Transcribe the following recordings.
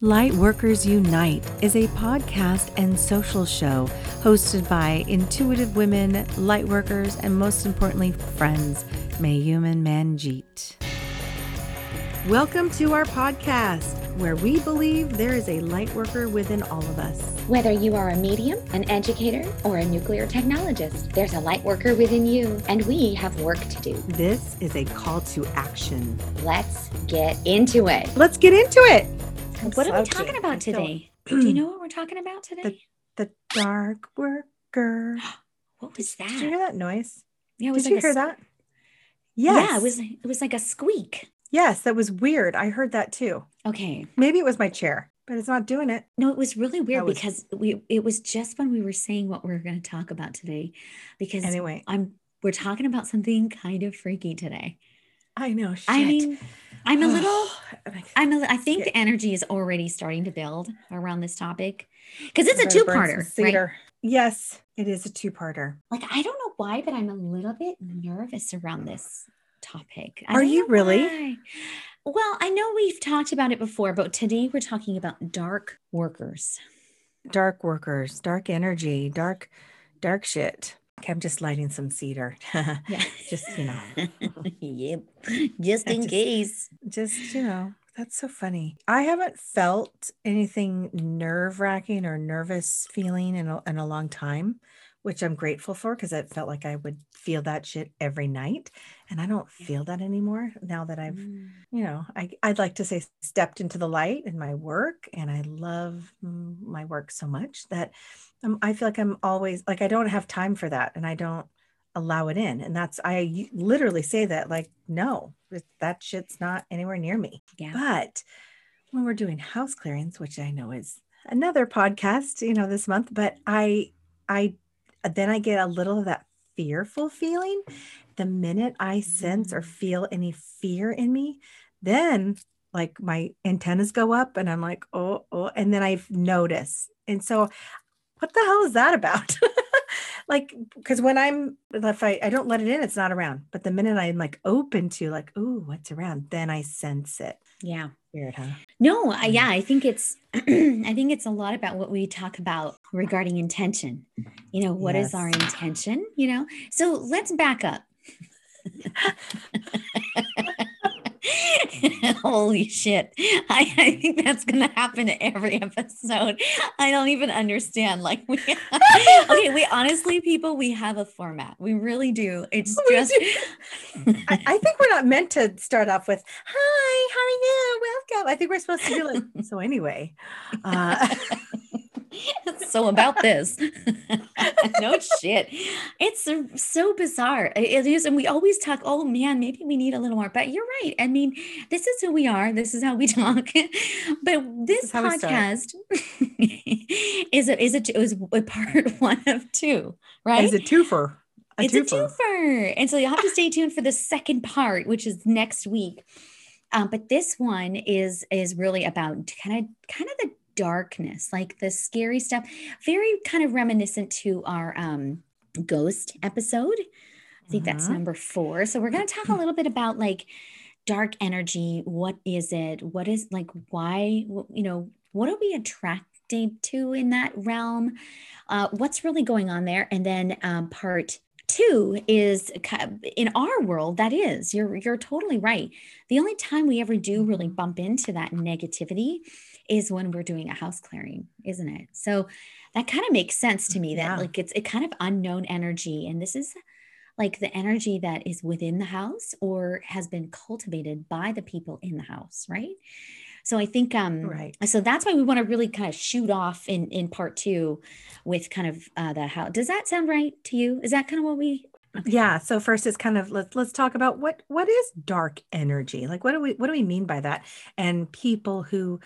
Lightworkers Unite is a podcast and social show hosted by intuitive women, lightworkers, and most importantly, friends, Mayuman Manjeet. Welcome to our podcast, where we believe there is a lightworker within all of us. Whether you are a medium, an educator, or a nuclear technologist, there's a lightworker within you, and we have work to do. This is a call to action. Let's get into it. Let's get into it. What are we talking about today? Do you know what we're talking about today? The, the dark worker. what was that? Did you hear that noise? Yeah, it Did was you hear that? Yes. Yeah, it was. It was like a squeak. Yes, that was weird. I heard that too. Okay. Maybe it was my chair, but it's not doing it. No, it was really weird was- because we. It was just when we were saying what we are going to talk about today, because Anyway, I'm. We're talking about something kind of freaky today. I know. Shit. I mean, I'm a little. Oh I'm I'm a, I think the energy is already starting to build around this topic because it's a two parter, right? Yes, it is a two-parter. Like I don't know why, but I'm a little bit nervous around this topic. I Are you really? why. Well, I know we've talked about it before, but today we're talking about dark workers. Dark workers, dark energy, dark, dark shit. Okay, I'm just lighting some cedar. Yeah. Just, you know. yep. Just in just- case. just you know that's so funny i haven't felt anything nerve wracking or nervous feeling in a, in a long time which i'm grateful for because it felt like i would feel that shit every night and i don't feel that anymore now that i've Mm. you know I, i'd like to say stepped into the light in my work and i love my work so much that um, i feel like i'm always like i don't have time for that and i don't allow it in and that's I literally say that like no that shit's not anywhere near me Yeah. but when we're doing house clearings which i know is another podcast you know this month but i i then i get a little of that fearful feeling the minute i sense or Mm. feel any fear in me then like my antennas go up and i'm like oh oh and then i notice and so what the hell is that about like because when i'm if I, I don't let it in it's not around but the minute i'm like open to like ooh what's around then i sense it Yeah. weird huh No, I, Mm. yeah, I think it's I think it's a lot about what we talk about regarding intention. You know, what is our intention, you know? So let's back up. Holy shit. I, I think that's gonna happen to every episode. I don't even understand. Like we okay, we honestly, people, we have a format. We really do. It's We just I, I think we're not meant to start off with hi how are you welcome i think we're supposed to do like so anyway uh so about this no shit it's so- bizarre It- is and we always talk oh man maybe we need a little more but you're right i mean this is who we are this is how we talk but this, is how we start. podcast is a is a is a part one of two right is a twofer a it's twofer. a twofer. And so you'll have to stay tuned for the second part, which is next week. Um, but this one is is really about kind of kind of the darkness, like the scary stuff, very kind of reminiscent to our um ghost episode. I think that's Mhm. number four. So we're gonna talk a little bit about like dark energy. What is it? What is like why, you know, what are we attracted to in that realm? Uh, what's really going on there? And then um, part two is in our world that is you're you're totally right the only time we ever do really bump into that negativity is when we're doing a house clearing isn't it? So that kind of makes sense to me that Yeah. like it's a kind of unknown energy and this is like the energy that is within the house or has been cultivated by the people in the house right? So i think um right. so that's why we want to really kind of shoot off in in part two with kind of uh the how does that sound right to you? Is that kind of what we okay. yeah so first it's kind of let's let's talk about what what is dark energy? Like what do we what do we mean by that? And people who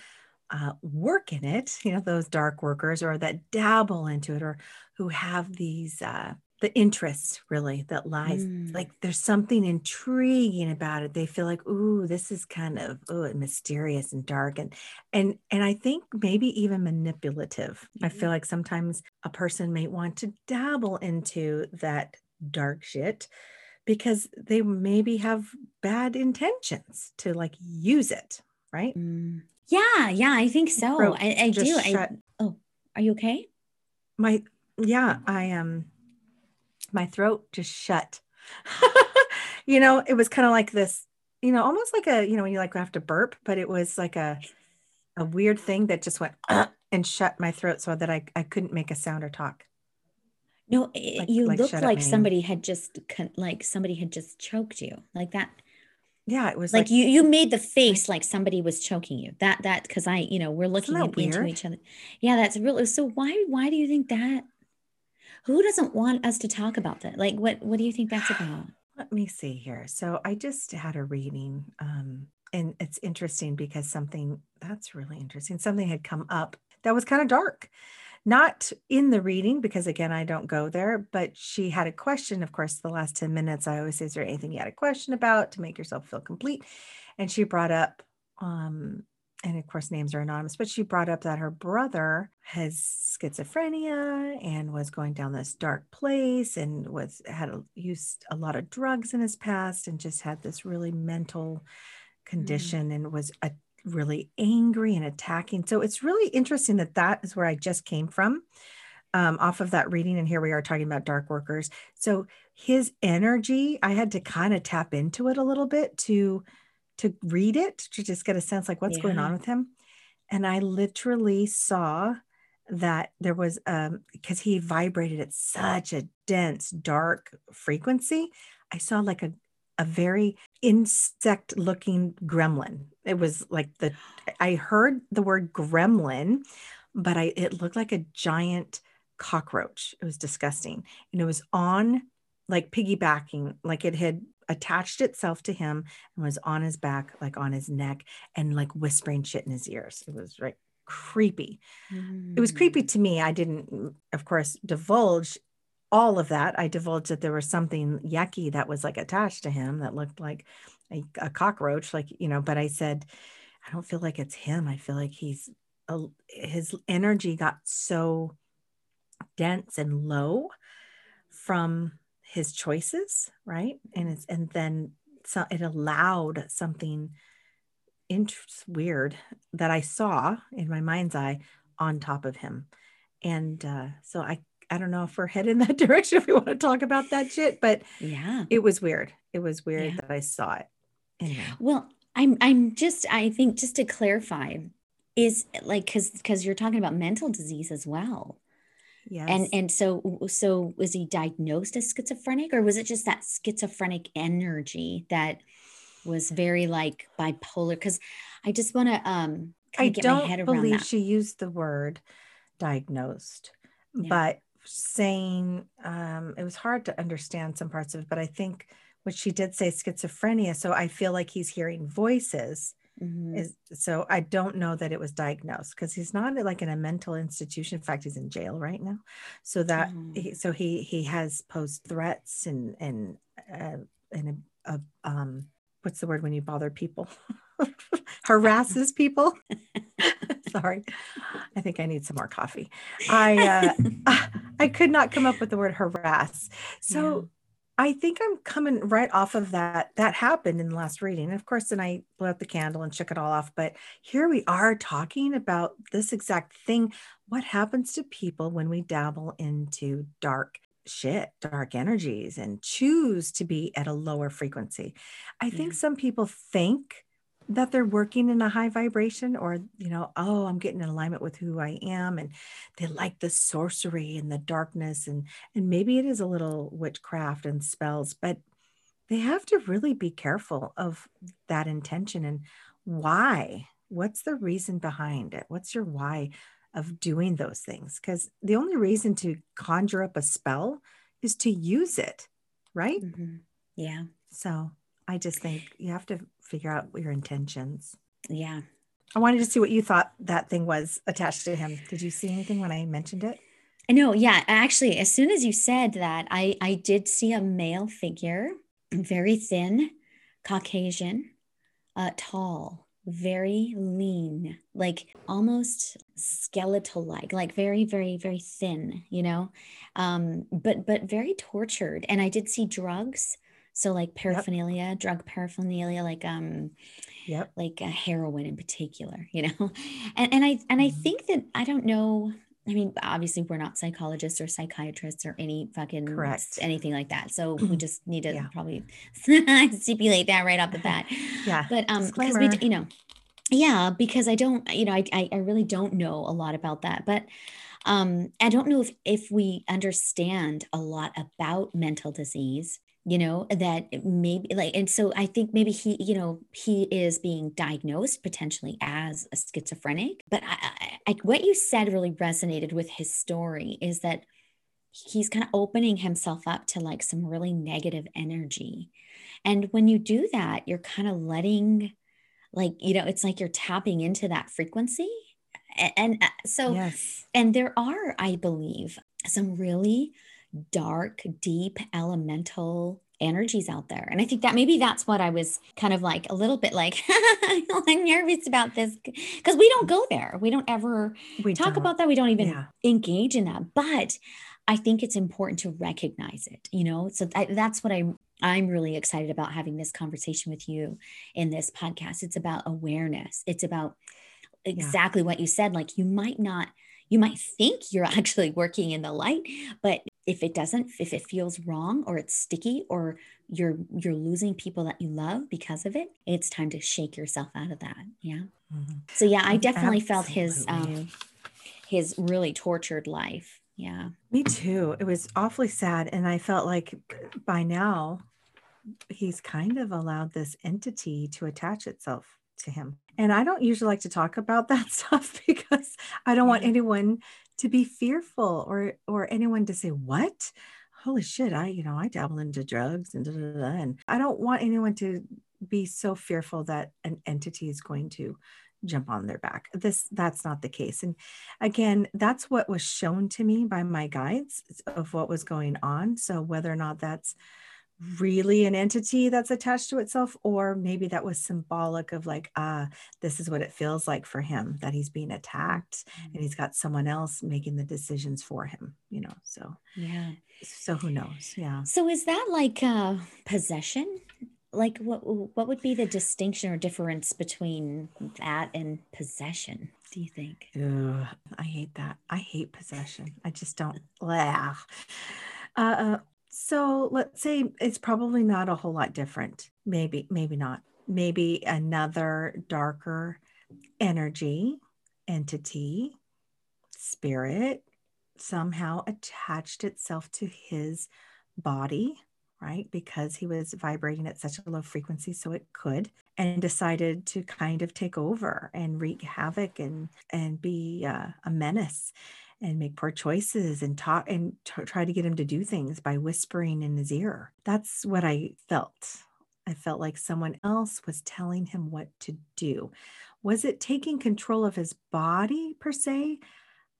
uh, work in it you know those dark workers or that dabble into it or who have these uh the interest really that lies Mm. like there's something intriguing about it. They feel like ooh this is kind of ooh, mysterious and dark and and and i think maybe even manipulative. I feel like sometimes a person may want to dabble into that dark shit because they maybe have bad intentions to like use it right? Mm, Yeah, yeah, I think so. I, I do. I, oh, are you okay? My yeah, I am. Um, my throat just shut. you know, it was kind of like this, you know, almost like a, you know, when you like have to burp, but it was like a a weird thing that just went and shut my throat so that I, I couldn't make a sound or talk. No, it, Like- you like look shut up like somebody had just like somebody had just choked you like that. Yeah, it was Like, like, you, you made the face like somebody was choking you. That that because I, you know, we're looking in- into each other. Yeah, that's really so. Why why do you think that? Who doesn't want us to talk about that? Like, what what do you think that's about? let me see here. So I just had a reading. Um, and it's interesting because something that's really interesting. Something had come up that was kind of dark. Not in the reading, because again, I don't go there, but she had a question. Of course, the last 10 minutes, I always say, Is there anything you had a question about to make yourself feel complete? And she brought up, um, and of course, names are anonymous, but she brought up that her brother has schizophrenia and was going down this dark place and was had a, used a lot of drugs in his past and just had this really mental condition and was a, really angry and attacking. So it's really interesting that that is where I just came from um, off of that reading. And here we are talking about dark workers. So his energy, I had to kind of tap into it a little bit to to read it to just get a sense like what's going on with him. And I literally saw that there was um because he vibrated at such a dense dark frequency i saw like a a very insect looking gremlin. It was like the i heard the word gremlin but i it looked like a giant cockroach. It was disgusting. And it was on like piggybacking like it had attached itself to him and was on his back like on his neck and like whispering shit in his ears. It was like creepy. It was creepy Mm. to me. I didn't, mm, of course, divulge all of that. I divulged that there was something yucky that was like attached to him that looked like a, a cockroach, like, you know, but I said, I don't feel like it's him. I feel like he's, a, his energy got so dense and low from his choices, right? And it's, and then so it allowed something int- weird that I saw in my mind's eye on top of him. And uh, so I, I don't know if we're headed in that direction if we want to talk about that shit, but Yeah. it was weird. It was weird Yeah. that I saw it. Anyway, Well, I'm I'm just I think just to clarify is like cuz cuz you're talking about mental disease as well. yes. And and so so was he diagnosed as schizophrenic or was it just that schizophrenic energy that was very like bipolar cuz I just want to um I get don't head around believe that. she used the word diagnosed, Yeah. but saying um, it was hard to understand some parts of it. But I think what she did say schizophrenia. So I feel like he's hearing voices. Mhm. Is so I don't know that it was diagnosed because he's not like in a mental institution. In fact, he's in jail right now. So that Oh. he, so he he has posed threats and and uh, and a, a, um what's the word when you bother people harasses people sorry. I think i need some more coffee. I uh i could not come up with the word harass. So i think i'm coming right off of that that happened in the last reading. Of course then i blew out the candle and shook it all off. But here we are talking about this exact thing. What happens to people when we dabble into dark shit, dark energies, and choose to be at a lower frequency. I think Yeah. some people think that they're working in a high vibration or, you know, oh, I'm getting in alignment with who I am. And they like the sorcery and the darkness. And, and maybe it is a little witchcraft and spells, but they have to really be careful of that intention and why. What's the reason behind it? What's your why? of doing those things because the only reason to conjure up a spell is to use it right Mhm. Yeah. so i just think you have to figure out your intentions Yeah. i wanted to see what you thought that thing was attached to him did you see anything when i mentioned it I know. Yeah. Actually, as soon as you said that, I I did see a male figure, very thin, Caucasian, uh, tall, very lean, like almost skeletal like, like very, very, very thin, you know, um, but but very tortured. And I did see drugs So like paraphernalia, yep. drug paraphernalia, like um, yep, like a heroin in particular, you know, and and I and I mm-hmm. think that I don't know. I mean, obviously, we're not psychologists or psychiatrists or any fucking correct anything like that. So we just need to yeah. probably stipulate that right off the bat. yeah, but um, because we, you know, yeah, because I don't, you know, I I really don't know a lot about that, but um, I don't know if if we understand a lot about mental disease you know that maybe like and so i think maybe he you know he is being diagnosed potentially as a schizophrenic but I, I, what you said really resonated with his story is that he's kind of opening himself up to like some really negative energy and when you do that you're kind of letting like you know it's like you're tapping into that frequency and, and uh, so yes. and there are i believe some really dark, deep, elemental energies out there. And I think that maybe that's what I was kind of like a little bit like, I'm nervous about this because we don't go there. We don't ever we talk don't. about that. We don't even yeah. engage in that. But I think it's important to recognize it, you know? So I, that's what I'm I'm really excited about having this conversation with you in this podcast. It's about awareness. It's about exactly yeah. what you said. Like you might not, you might think you're actually working in the light, but if it doesn't if it feels wrong or it's sticky or you're you're losing people that you love because of it it's time to shake yourself out of that yeah mm-hmm. so yeah i definitely Absolutely. felt his um his really tortured life yeah me too it was awfully sad and i felt like by now he's kind of allowed this entity to attach itself to him and i don't usually like to talk about that stuff because i don't want mm-hmm. anyone to be fearful or or anyone to say what? Holy shit i you know i dabble into drugs and, da, da, da, and i don't want anyone to be so fearful that an entity is going to jump on their back. This that's not the case. And again that's what was shown to me by my guides of what was going on. So whether or not that's really an entity that's attached to itself or maybe that was symbolic of like ah this is what it feels like for him that he's being attacked mm-hmm. and he's got someone else making the decisions for him you know so yeah. so who knows? Yeah. So is that like uh possession? Like what what would be the distinction or difference between that and possession do you think? Ugh, i hate that. I hate possession. I just don't laugh uh, uh so let's say it's probably not a whole lot different. Maybe, maybe not. Maybe another darker energy, entity, spirit somehow attached itself to his body, right? Because he was vibrating at such a low frequency, so it could, and decided to kind of take over and wreak havoc and and be uh, a menace and make poor choices and talk and t- try to get him to do things by whispering in his ear. That's what I felt. I felt like someone else was telling him what to do. Was it taking control of his body per se?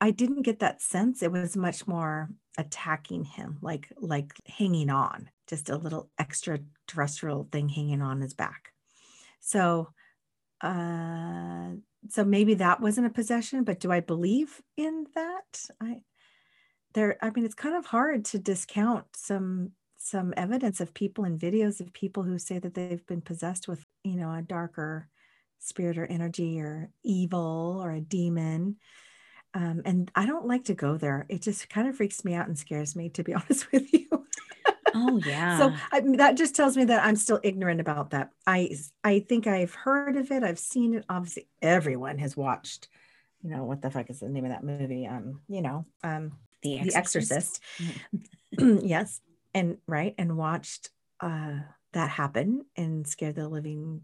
I didn't get that sense. It was much more attacking him, like like hanging on, just a little extraterrestrial thing hanging on his back. So uh so maybe that wasn't a possession but do i believe in that? I there i mean it's kind of hard to discount some some evidence of people and videos of people who say that they've been possessed with you know a darker spirit or energy or evil or a demon. Um, and i don't like to go there. It just kind of freaks me out and scares me to be honest with you Oh yeah. so I, that just tells me that I'm still ignorant about that. I I think I've heard of it. I've seen it. Obviously, everyone has watched. You know what the fuck is the name of that movie? Um, you know, um, The Exorcist. The Exorcist. yes, and right, and watched uh that happen and scared the living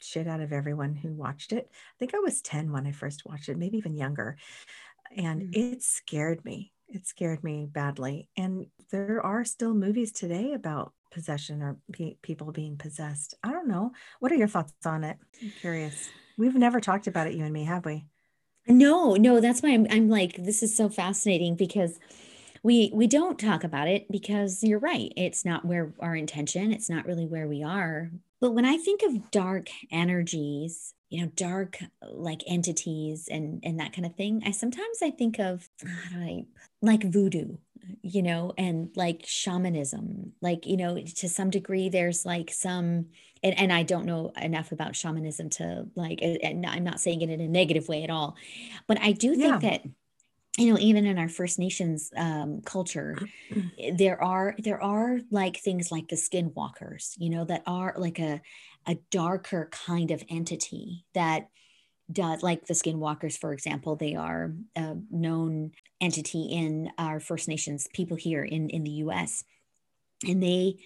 shit out of everyone who watched it. I think I was 10 when I first watched it, maybe even younger. And mm. it scared me it scared me badly. And there are still movies today about possession or pe- people being possessed. I don't know. What are your thoughts on it? I'm curious. We've never talked about it, you and me, have we? No, no, that's why I'm, I'm like, this is so fascinating because we we don't talk about it because you're right it's not where our intention it's not really where we are but when i think of dark energies you know dark like entities and and that kind of thing i sometimes i think of do i like voodoo you know, and like shamanism, like, you know, to some degree, there's like some, and, and I don't know enough about shamanism to like, and I'm not saying it in a negative way at all, but I do think yeah. that you know even in our first nations um, culture there are there are like things like the skinwalkers you know that are like a a darker kind of entity that does like the skinwalkers for example they are a known entity in our first nations people here in in the us and they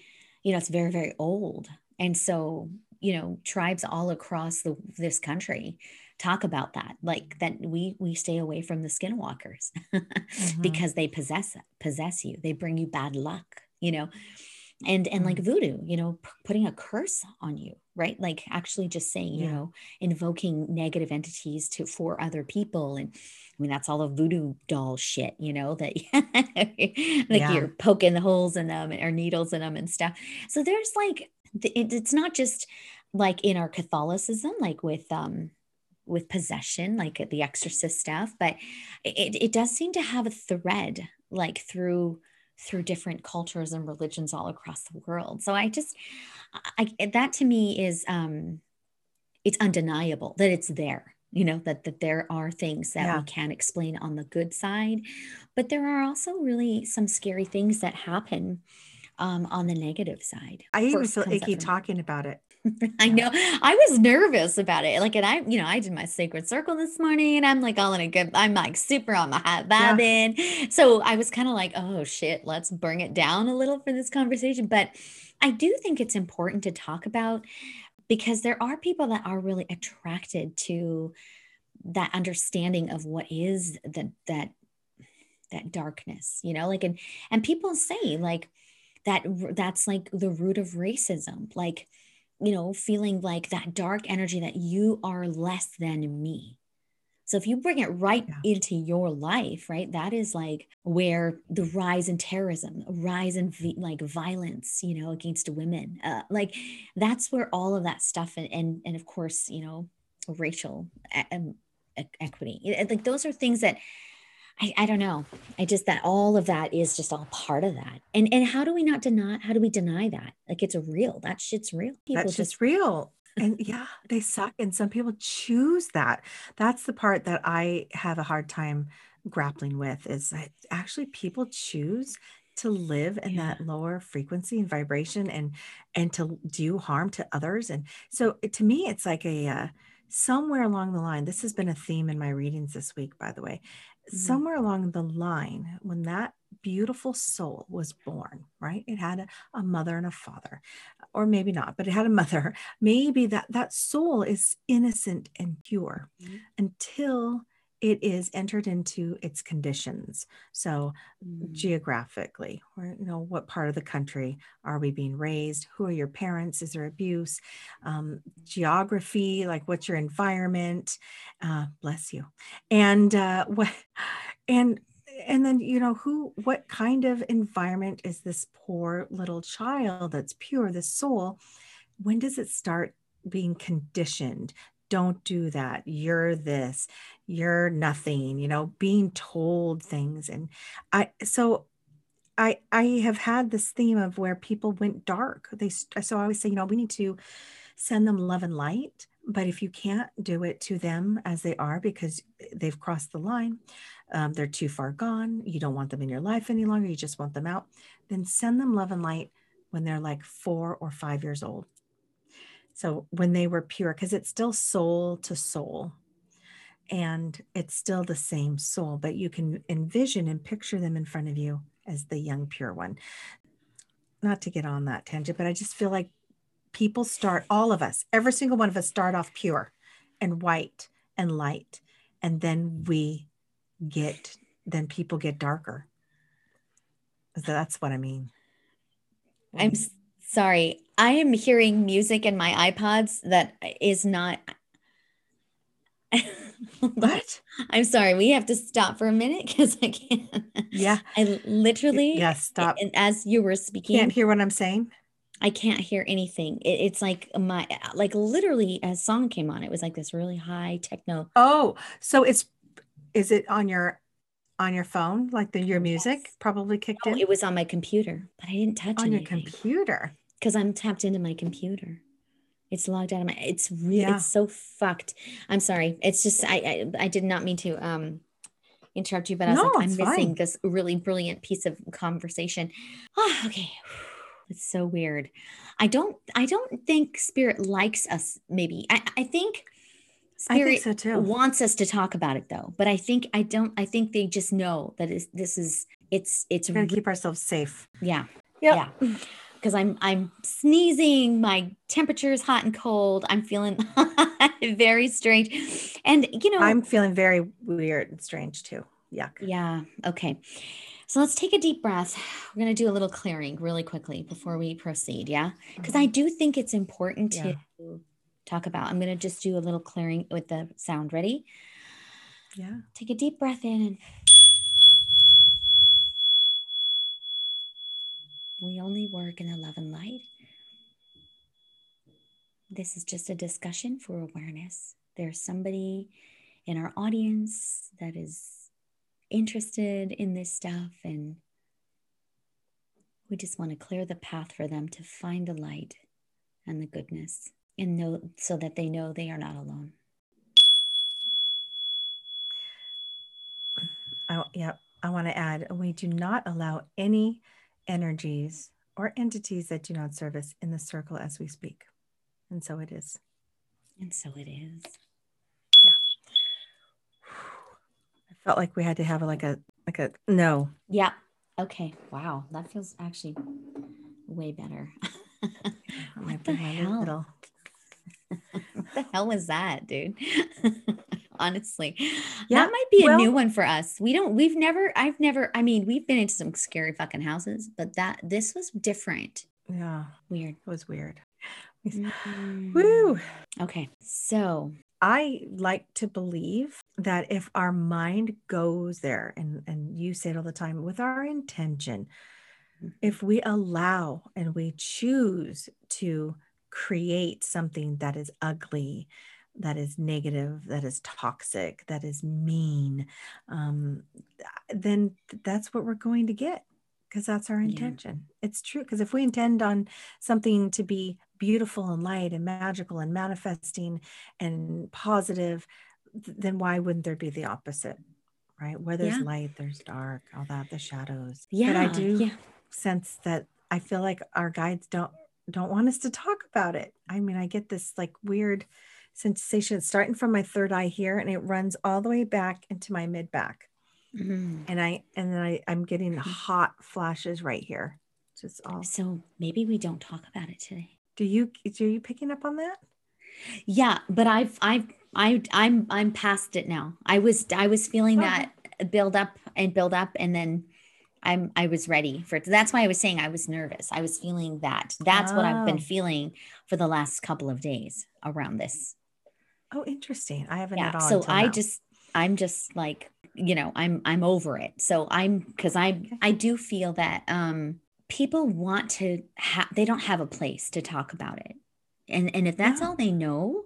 you know it's very very old. And so you know tribes all across the, this country talk about that like that we we stay away from the skinwalkers mm-hmm. because they possess possess you. They bring you bad luck you know and and like mm. voodoo you know p- putting a curse on you right like actually just saying yeah. you know invoking negative entities to for other people and i mean that's all the voodoo doll shit you know that like yeah. you're poking the holes in them or needles in them and stuff so there's like it, it's not just like in our catholicism like with um with possession, like the exorcist stuff, but it, it does seem to have a thread like through through different cultures and religions all across the world. So I just I that to me is um it's undeniable that it's there you know that that there are things that yeah. we can explain on the good side but there are also really some scary things that happen um, on the negative side i even feel icky talking about it I know. I was nervous about it. Like, and I, you know, I did my sacred circle this morning and I'm like all in a good, I'm like super on my high vibe yeah. So I was kind of like, oh shit, let's bring it down a little for this conversation. But I do think it's important to talk about because there are people that are really attracted to that understanding of what is that, that, that darkness, you know, like, and, and people say like that, that's like the root of racism. Like, you know, feeling like that dark energy that you are less than me. So if you bring it right yeah. into your life, right, that is like where the rise in terrorism, rise in v- like violence, you know, against women, uh, like that's where all of that stuff and and, and of course, you know, racial e- equity, like those are things that I, I don't know. I just that all of that is just all part of that. And and how do we not deny how do we deny that? Like it's real. That shit's real. People That's just real. And yeah, they suck. And some people choose that. That's the part that I have a hard time grappling with is that actually people choose to live in yeah. that lower frequency and vibration and and to do harm to others and so to me it's like a uh, somewhere along the line this has been a theme in my readings this week by the way mm-hmm. somewhere along the line, when that beautiful soul was born, right? It had a, a, mother and a father, or maybe not, but it had a mother. Maybe that that soul is innocent and pure mm-hmm. until it is entered into its conditions. So mm. geographically, or you know, what part of the country are we being raised? Who are your parents? Is there abuse? Um, geography, like what's your environment? Uh, bless you. And uh, what and and then you know who what kind of environment is this poor little child that's pure this soul when does it start being conditioned don't do that. You're this. You're nothing you know being told things. And i so i i have had this theme of where people went dark. They so i always say you know we need to send them love and light but if you can't do it to them as they are because they've crossed the line um, they're too far gone you don't want them in your life any longer you just want them out then send them love and light when they're like four or five years old so when they were pure, because it's still soul to soul and it's still the same soul, but you can envision and picture them in front of you as the young pure one. Not to get on that tangent, but I just feel like people start, all of us, every single one of us start off pure and white and light. And then we get, then people get darker. So that's what I mean. I'm sorry. I am hearing music in my iPods that is not. what? I'm sorry. We have to stop for a minute because I can't. Yeah. I literally. Yeah, stop. And as you were speaking, can't hear what I'm saying. I can't hear anything. It, it's like my, like literally, as song came on, it was like this really high techno. Oh, so it's, is it on your on your phone, like the your music Yes. probably kicked Oh, in it was on my computer, but I didn't touch it. on your computer. Because I'm tapped into my computer. It's logged out of my. It's really. Yeah. It's so fucked. I'm sorry. It's just I I, I did not mean to um interrupt you, but I was No, like I'm missing fine. this really brilliant piece of conversation. Ah, okay. It's so weird. I don't. I don't think spirit likes us. Maybe I. I think I think spirit so too. wants us to talk about it though but i think i don't i think they just know that is this is it's it's We're gonna re- keep ourselves safe. yeah Yep. yeah because i'm i'm sneezing my temperature is hot and cold i'm feeling very strange. And you know I'm feeling very weird and strange too. Yuck. yeah okay. So let's take a deep breath. We're going to do a little clearing really quickly before we proceed yeah? Because i mm-hmm. do think it's important to talk about. I'm going to just do a little clearing with the sound. Ready? Yeah. Take a deep breath in and we only work in the love and light. This is just a discussion for awareness. There's somebody in our audience that is interested in this stuff, and we just want to clear the path for them to find the light and the goodness and know so that they know they are not alone. I yeah, I want to add we do not allow any energies or entities that do not serve us in the circle as we speak. And so it is. And so it is. Yeah. I felt like we had to have like a like a no. Yeah. Okay. Wow. That feels actually way better. It what the hell? what the hell was that, dude? Honestly, Yeah, that might be a well- new one for us. We don't, we've never, I've never, I mean, we've been into some scary fucking houses, but that, this was different. Yeah, Weird. it was weird. Mm. Woo. Okay. So, I like to believe that if our mind goes there, and, and you say it all the time, with our intention, if we allow and we choose to create something that is ugly, that is negative, that is toxic, that is mean, um, th- then that's what we're going to get because that's our Yeah. intention. It's true. Because if we intend on something to be beautiful and light and magical and manifesting and positive, th- then why wouldn't there be the opposite? Right? Where there's Yeah. light, there's dark, all that, the shadows. yeah. But I do Yeah. sense that I feel like our guides don't don't want us to talk about it. I mean, I get this like weird sensation starting from my third eye here and it runs all the way back into my mid back. Mhm. And I and then I, I'm getting hot flashes right here. Just all So maybe we don't talk about it today. do you do you picking up on that? Yeah, but I've I've I I'm I'm past it now. I was I was feeling Okay. that build up and build up and then I'm I was ready for it. That's why I was saying I was nervous. I was feeling that. That's what I've been Oh. feeling for the last couple of days around this. Oh, interesting. I haven't Yeah. So I now. just I'm just like, you know, I'm I'm over it. So I'm because I Okay. I do feel that um people want to have they don't have a place to talk about it. And and if that's Yeah. all they know,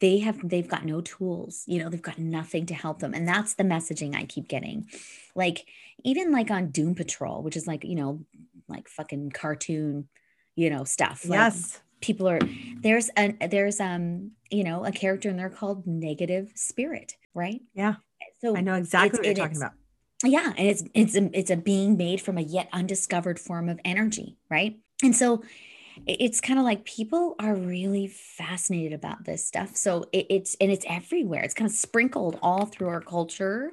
they have they've got no tools, you know, they've got nothing to help them. And that's the messaging I keep getting. Like even like on Doom Patrol, which is like, you know, like fucking cartoon, you know, stuff. Like, yes. People are there's an there's um you know a character in there called negative spirit right Yeah. so I know exactly what you're talking about. yeah and it's it's a, it's a being made from a yet undiscovered form of energy right and so it's kind of like people are really fascinated about this stuff so it, it's and it's everywhere it's kind of sprinkled all through our culture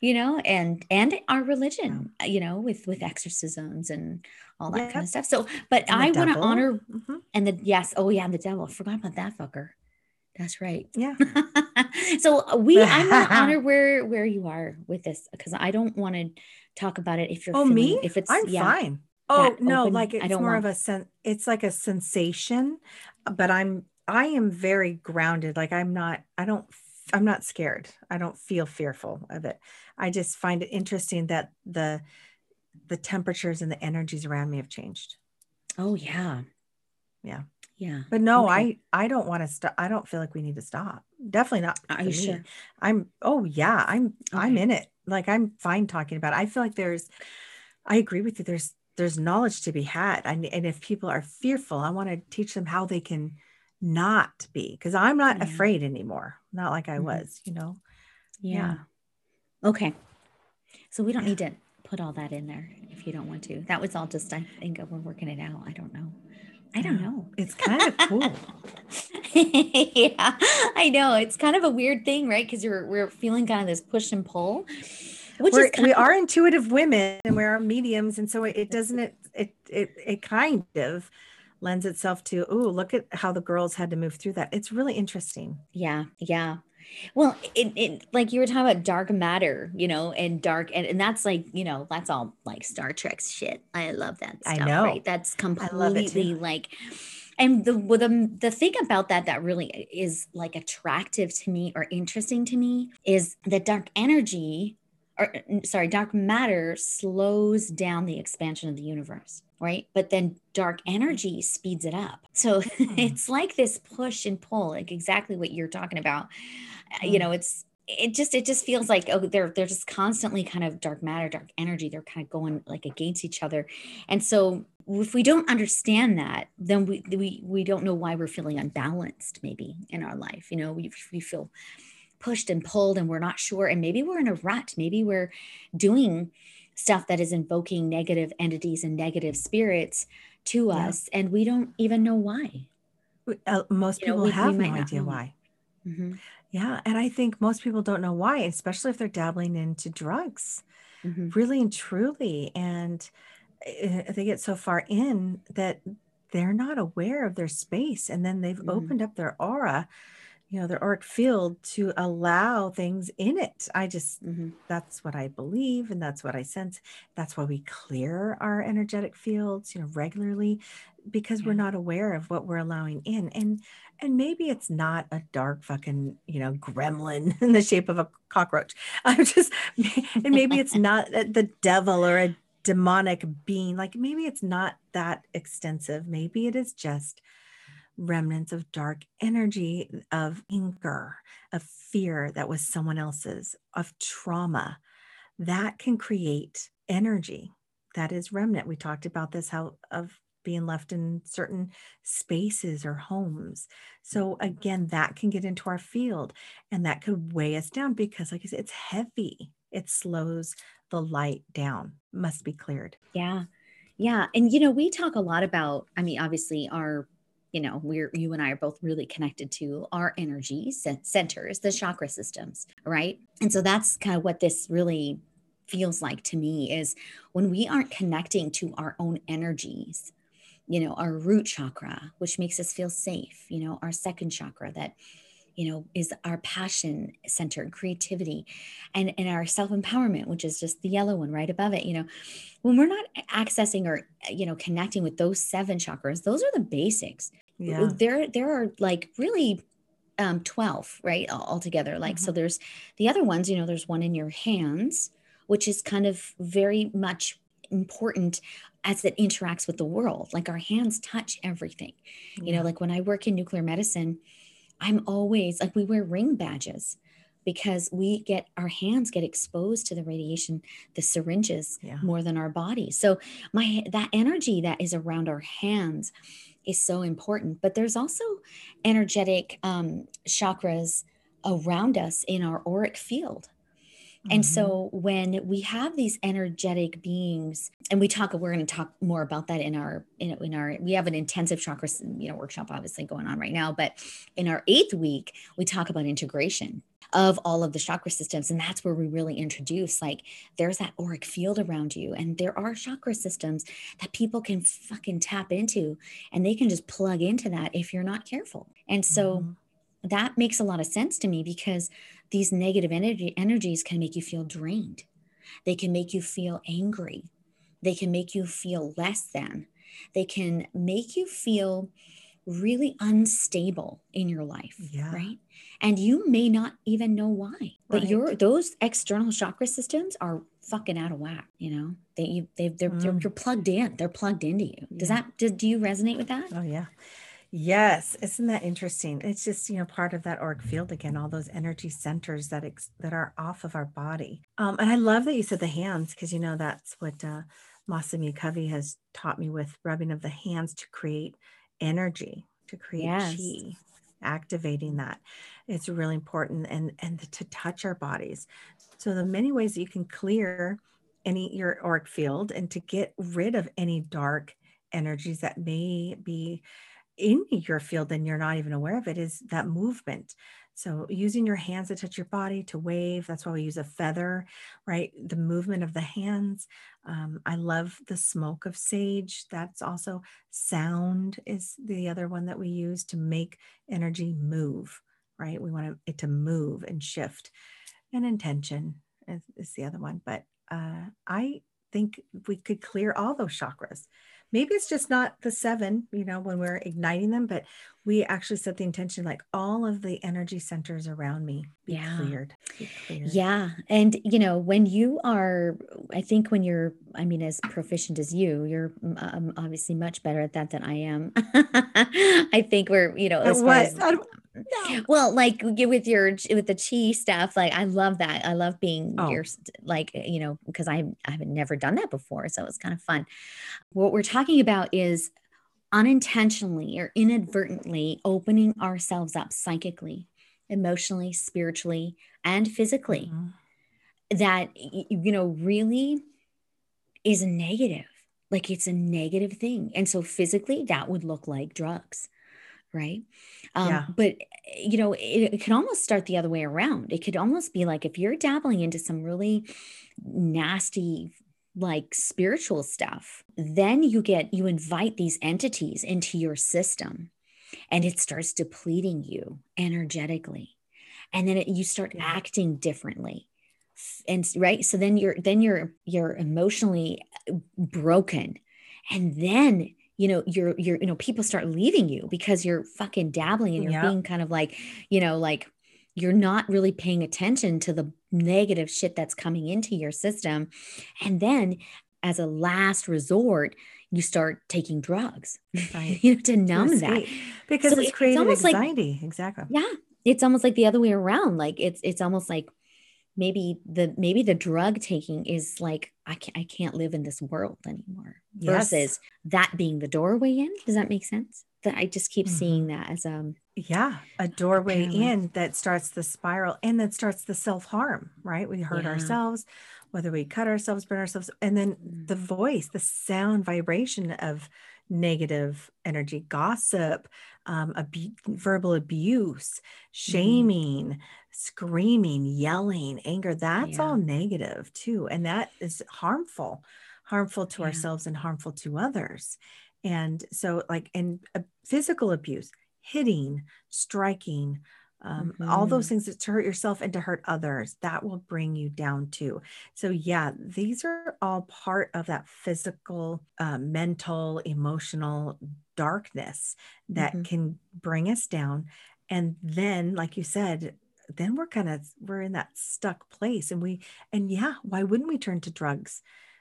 you know and and our religion you know with with exorcisms and all that kind of stuff so but i want to honor Mhm. and the yes, oh yeah, the devil. Forgot about that fucker. That's right. Yeah. so uh, we, I want to honor where where you are with this because I don't want to talk about it if you're. Oh, feeling, me? If it's I'm yeah, fine. Oh no, open- like it's more want- of a sen- it's like a sensation, but I'm I am very grounded. Like I'm not I don't I'm not scared. I don't feel fearful of it. I just find it interesting that the the temperatures and the energies around me have changed. Oh yeah. Yeah. Yeah. But no, Okay. I I don't want to stop. I don't feel like we need to stop. definitely not. Are you sure? I'm. Oh yeah, I'm. I'm in it. Like I'm fine talking about. It. I feel like there's. I agree with you. There's there's knowledge to be had, and and if people are fearful, I want to teach them how they can not be, because I'm not Yeah. afraid anymore. Not like I Mhm. was. You know. Yeah. Okay. So we don't Yeah. need to put all that in there if you don't want to. That was all just, I think we're working it out. I don't know. I don't know. It's kind of cool. yeah, I know. It's kind of a weird thing, right? Because you're we're feeling kind of this push and pull, which We're, is we of, are intuitive women and we're mediums and so it, it doesn't it, it it it kind of lends itself to oh look at how the girls had to move through that it's really interesting yeah, yeah. Well, it, it like you were talking about dark matter, you know, and dark, and, and that's like, you know, that's all like Star Trek shit. I love that I stuff, know. right? That's love it too. completely like, and the the the thing about that that really is like attractive to me or interesting to me is the dark energy, or sorry, dark matter slows down the expansion of the universe, right? But then dark energy speeds it up. So it's like this push and pull, like exactly what you're talking about. Uh, You Mm. know, it's it just it just feels like oh they're they're just constantly kind of dark matter dark energy they're kind of going like against each other and so if we don't understand that then we we we don't know why we're feeling unbalanced maybe in our life you know we, we feel pushed and pulled and we're not sure and maybe we're in a rut maybe we're doing stuff that is invoking negative entities and negative spirits to Yeah. us and we don't even know why Uh, most You people we- we have might no idea know. why Mhm, yeah and i think most people don't know why especially if they're dabbling into drugs mhm. really and truly and they get so far in that they're not aware of their space and then they've Mhm. opened up their aura you know their auric field to allow things in it. I just Mhm. that's what i believe and that's what i sense. That's why we clear our energetic fields you know regularly because we're not aware of what we're allowing in and and maybe it's not a dark fucking you know gremlin in the shape of a cockroach. I'm just and maybe it's not the devil or a demonic being. Like maybe it's not that extensive. Maybe it is just remnants of dark energy of anger of fear that was someone else's of trauma that can create energy that is remnant. We talked about this how of being left in certain spaces or homes. So again that can get into our field and that could weigh us down because like i said it's heavy. It slows the light down. Must be cleared. Yeah. Yeah. And, you know, we talk a lot about, I mean, obviously, our, you know, we're, you and I are both really connected to our energy centers, the chakra systems, right? And so that's kind of what this really feels like to me is when we aren't connecting to our own energies, you know, our root chakra, which makes us feel safe, you know, our second chakra that, you know, is our passion center creativity and, and our self empowerment, which is just the yellow one right above it, you know, when we're not accessing or you know connecting with those seven chakras those are the basics yeah. There there are like really um 12 right altogether like so there's the other ones you know there's one in your hands which is kind of very much important as it interacts with the world like our hands touch everything. You know like when i work in nuclear medicine i'm always like we wear ring badges because we get our hands get exposed to the radiation the syringes Yeah. more than our body so my that energy that is around our hands is so important but there's also energetic um, chakras around us in our auric field and Mhm. so when we have these energetic beings, and we talk, we're going to talk more about that in our, in, in our, we have an intensive chakra, you know, workshop obviously going on right now, but in our eighth week, we talk about integration of all of the chakra systems. And that's where we really introduce like, there's that auric field around you. And there are chakra systems that people can fucking tap into and they can just plug into that if you're not careful. And so, Mhm. That makes a lot of sense to me because these negative energy energies can make you feel drained they can make you feel angry they can make you feel less than they can make you feel really unstable in your life Yeah. right and you may not even know why but Right. your those external chakra systems are fucking out of whack you know they you, they they're, they're Mm. you're plugged in they're plugged into you does Yeah. that do, do you resonate with that Oh yeah. Yes, isn't that interesting? It's just you know part of that auric field again, all those energy centers that ex- that are off of our body. Um, and I love that you said the hands because you know that's what uh, Masami Covey has taught me with rubbing of the hands to create energy, to create Yes. chi, activating that. It's really important, and and to touch our bodies. So the many ways that you can clear any your auric field and to get rid of any dark energies that may be in your field and you're not even aware of it is that movement. So using your hands to touch your body to wave, that's why we use a feather, right? The movement of the hands. Um, I love the smoke of sage. That's also sound is the other one that we use to make energy move, right? We want it to move and shift. And intention is, is the other one. But uh, I think we could clear all those chakras maybe it's just not the seven, you know, when we're igniting them, but we actually set the intention like all of the energy centers around me be Yeah. cleared. Be cleared. Yeah. And, you know, when you are, I think when you're, I mean, as proficient as you, you're mm, um, obviously much better at that than I am. I think we're, you know, as far as, no. well, like with your, with the chi stuff, like I love that. I love being Oh. your, like, you know, because I, I haven't never done that before. So it's kind of fun. What we're talking about is unintentionally or inadvertently opening ourselves up psychically, emotionally, spiritually, and physically. Mhm. that you know really is a negative. Like it's a negative thing. And so physically that would look like drugs right? Um Yeah. but you know it, it can almost start the other way around. It could almost be like if you're dabbling into some really nasty like spiritual stuff then you get you invite these entities into your system and it starts depleting you energetically and then it, you start Yeah. acting differently and right so then you're then you're you're emotionally uh, broken and then you know you're you're you know people start leaving you because you're fucking dabbling and you're Yep. being kind of like you know like you're not really paying attention to the negative shit that's coming into your system and then as a last resort you start taking drugs Right. you know to To numb that. Because So it's it's creating almost like- anxiety. exactly. yeah it's almost like the other way around like it's it's almost like maybe the maybe the drug taking is like i can't i can't live in this world anymore Yes. versus that being the doorway in does that make sense that i just keep Mhm. seeing that as um Yeah. A doorway parallel. in that starts the spiral and that starts the self harm, right? We hurt Yeah. ourselves, whether we cut ourselves, burn ourselves, and then Mm. the voice, the sound vibration of negative energy, gossip, um, abu- verbal abuse, Mm-hmm. shaming, screaming, yelling, anger. That's all negative too. And that is harmful, harmful to Yeah. ourselves and harmful to others. And so, like, and uh, physical abuse, hitting, striking, um, all those Mhm. things that to hurt yourself and to hurt others, that will bring you down too. So, yeah, these are all part of that physical, uh, mental, emotional darkness that Mhm. can bring us down. And then, like you said, then we're kind of we're in that stuck place and we and yeah why wouldn't we turn to drugs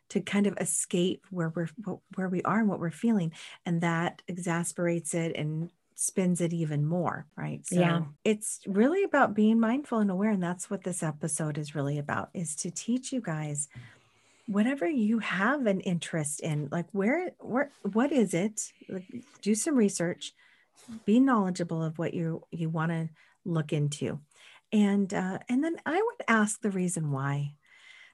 to kind of escape where we're where we are and what we're feeling and that exasperates it and spins it even more right? So Yeah. it's really about being mindful and aware and that's what this episode is really about is to teach you guys whatever you have an interest in like where where what is it? Like, do some research be knowledgeable of what you you want to look into. And uh, and then i would ask the reason why.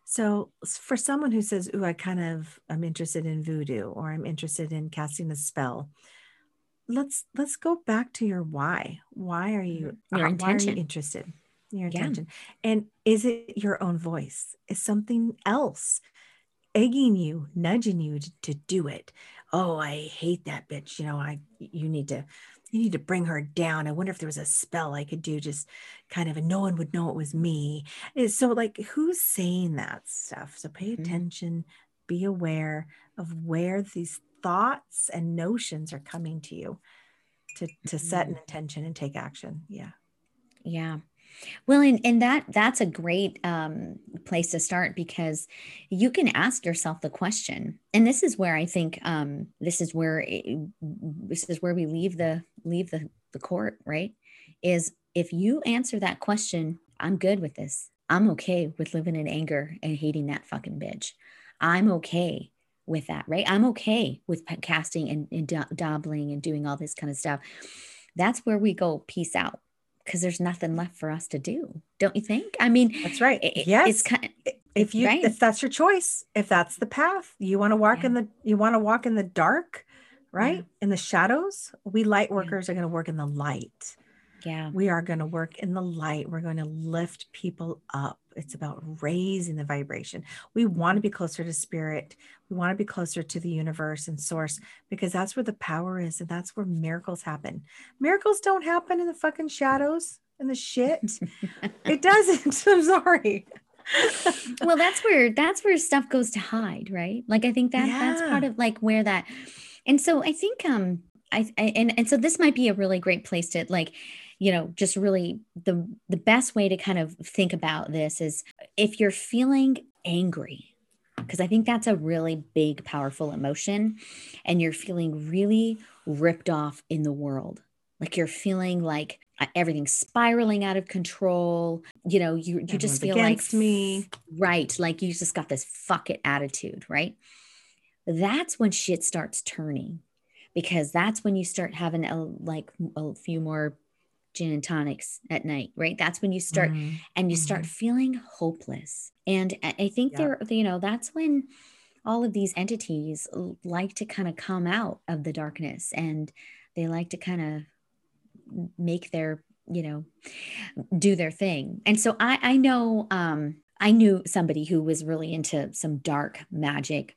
So for someone who says oh i kind of i'm interested in voodoo or i'm interested in casting a spell let's let's go back to your why. Why are you Your why are intention. you interested your Yeah. intention? And is it your own voice? Is something else egging you nudging you to, to do it? Oh i hate that bitch. You know i you need to you need to bring her down. I wonder if there was a spell i could do just kind of and no one would know it was me. So like who's saying that stuff? So pay Mhm. attention be aware of where these thoughts and notions are coming to you to to set an intention and take action yeah Yeah. Well, and, and that that's a great um, place to start because you can ask yourself the question, and this is where I think um, this is where it, this is where we leave the leave the, the court, right? Is if you answer that question, I'm good with this. I'm okay with living in anger and hating that fucking bitch. I'm okay with that, right? I'm okay with casting and, and do- dabbling and doing all this kind of stuff. That's where we go, peace out, because there's nothing left for us to do. Don't you think? I mean, that's right. It, yes. It's kind of, if you right. if that's your choice, if that's the path you want to walk yeah. in the you want to walk in the dark, right? Yeah. In the shadows, we light workers yeah. are going to work in the light. Yeah. We are going to work in the light. We're going to lift people up. It's about raising the vibration. We want to be closer to spirit. We want to be closer to the universe and source because that's where the power is and that's where miracles happen. Miracles don't happen in the fucking shadows and the shit. it doesn't. I'm sorry. well, that's where that's where stuff goes to hide, right? Like I think that yeah. that's part of like where that and so I think um I, I and and so this might be a really great place to like you know just really the the best way to kind of think about this is if you're feeling angry because i think that's a really big powerful emotion and you're feeling really ripped off in the world like you're feeling like everything's spiraling out of control you know you you just feel like me. Right like you just got this fuck it attitude right? That's when shit starts turning because that's when you start having a, like a few more gin and tonics at night, right? That's when you start mm-hmm. and you start mm-hmm. feeling hopeless. And I think yeah. there, you know, that's when all of these entities like to kind of come out of the darkness and they like to kind of make their, you know, do their thing. And so I, I know, um, I knew somebody who was really into some dark magic.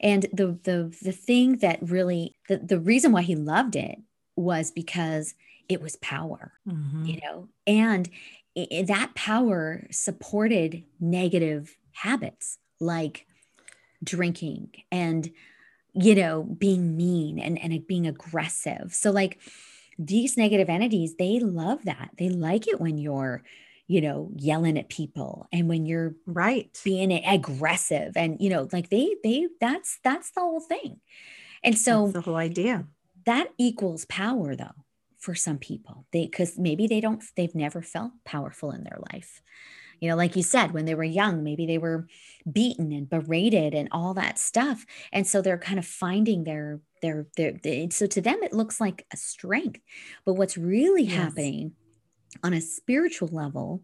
And the the the thing that really the, the reason why he loved it was because it was power, mm-hmm. you know, and it, that power supported negative habits like drinking and, you know, being mean and, and being aggressive. So, like, these negative entities, they love that. They like it when you're, you know, yelling at people and when you're right being aggressive and, you know, like they, they, that's, that's the whole thing. And so that's the whole idea that equals power though for some people. They because maybe they don't they've never felt powerful in their life. You know like you said when they were young maybe they were beaten and berated and all that stuff. And so they're kind of finding their their their, their so to them it looks like a strength. But what's really yes. happening on a spiritual level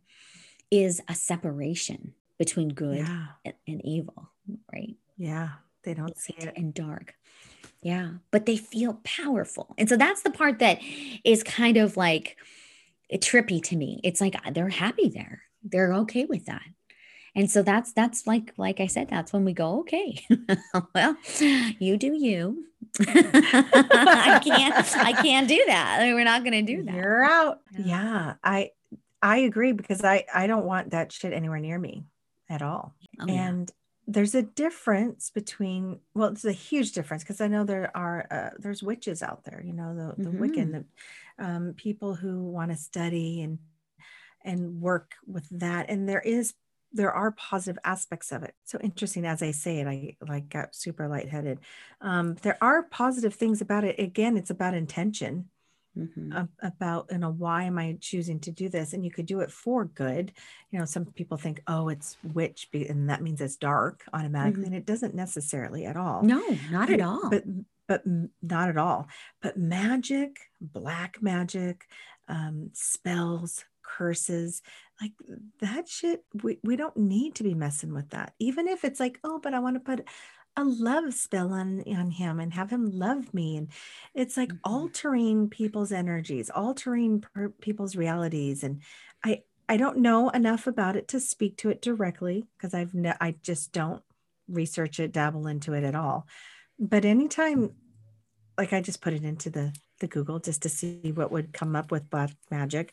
is a separation between good yeah. and, and evil right? Yeah they don't see it and dark yeah, but they feel powerful. And so that's the part that is kind of like trippy to me. It's like uh, they're happy there. They're okay with that. And so that's that's like like I said that's when we go okay. well, you do you. I can't I can't do that. We're not going to do that. You're out. Yeah. I I agree because I I don't want that shit anywhere near me at all. Oh, and there's a difference between well it's a huge difference because i know there are uh, there's witches out there you know the, the mm-hmm. wiccan the um, people who want to study and and work with that and there is there are positive aspects of it. So interesting as i say it i like got super lightheaded. Um, there are positive things about it. Again it's about intention mm-hmm. about you know why am i choosing to do this? And you could do it for good. You know some people think oh it's witch and that means it's dark automatically mm-hmm. and it doesn't necessarily at all. No not at all. but but not at all. But magic black magic um, spells curses like that shit we, we don't need to be messing with that. Even if it's like oh but i want to put a love spell on on him and have him love me and it's like mm-hmm. altering people's energies altering per, people's realities and i i don't know enough about it to speak to it directly because i've ne- i just don't research it dabble into it at all but anytime like i just put it into the the google just to see what would come up with black magic.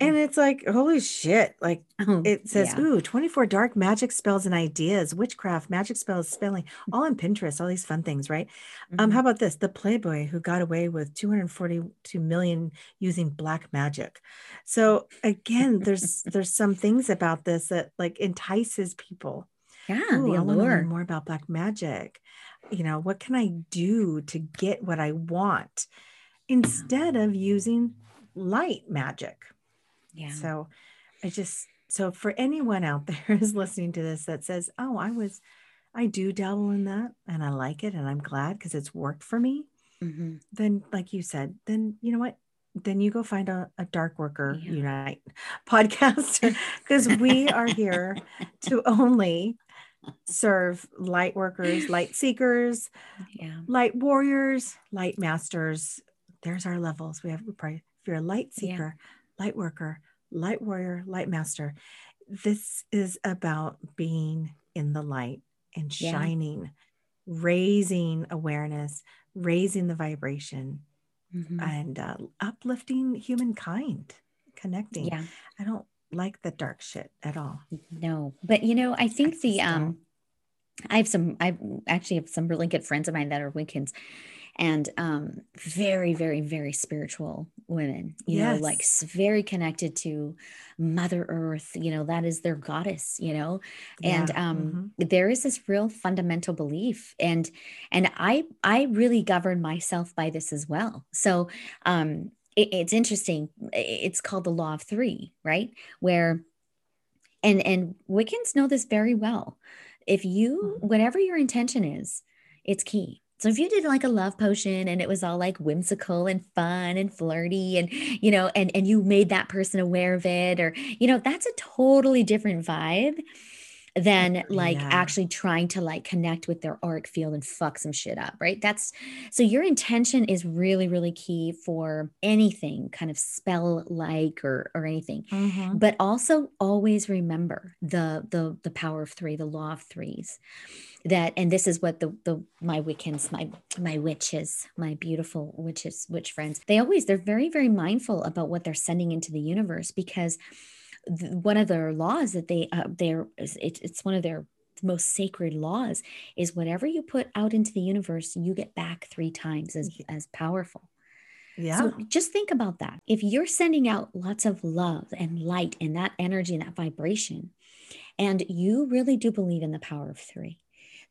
And it's like, holy shit. Like oh, it says, yeah. ooh, 24 dark magic spells and ideas, witchcraft, magic spells, spelling, all on Pinterest, all these fun things, right? Um, mm-hmm. Um, how about this? The Playboy who got away with 242 million using black magic. So again, there's there's some things about this that like entices people. Yeah, ooh, the I want to learn more about black magic. You know, what can I do to get what I want? instead of using light magic. Yeah. So I just, so for anyone out there who's listening to this that says, oh, I was, I do dabble in that and I like it and I'm glad because it's worked for me, Mhm. then, like you said, then you know what? Then you go find a, a Dark Worker Yeah. Unite podcast because we are here to only serve light workers, light seekers, Yeah. light warriors, light masters. There's our levels. We have we probably if you're a light Yeah. Light worker, light warrior, light master. This is about being in the light and Yeah. shining, raising awareness, raising the vibration, Mhm. and uh, uplifting humankind, connecting. Yeah. I don't like the dark shit at all. No, but you know, I think the um. I have some I actually have some really good friends of mine that are Wiccans and um very very very spiritual women you know like very connected to mother earth you know that is their goddess you know and Yeah. um Mhm. there is this real fundamental belief and and i i really govern myself by this as well so um it- it's interesting it's called the law of three right where and and wiccans know this very well if you Mhm. whatever your intention is it's key so if you did like a love potion and it was all like whimsical and fun and flirty and you know and and you made that person aware of it or you know that's a totally different vibe than like Yeah. actually trying to like connect with their auric field and fuck some shit up right that's so your intention is really really key for anything kind of spell like or or anything Mhm. but also always remember the the the power of three the law of threes that and this is what the the my wiccans my my witches my beautiful witches witch friends they always they're very very mindful about what they're sending into the universe because th- one of their laws that they uh, they're it's, it's one of their most sacred laws is whatever you put out into the universe you get back three times as as powerful Yeah. so just think about that. If you're sending out lots of love and light and that energy and that vibration, and you really do believe in the power of three,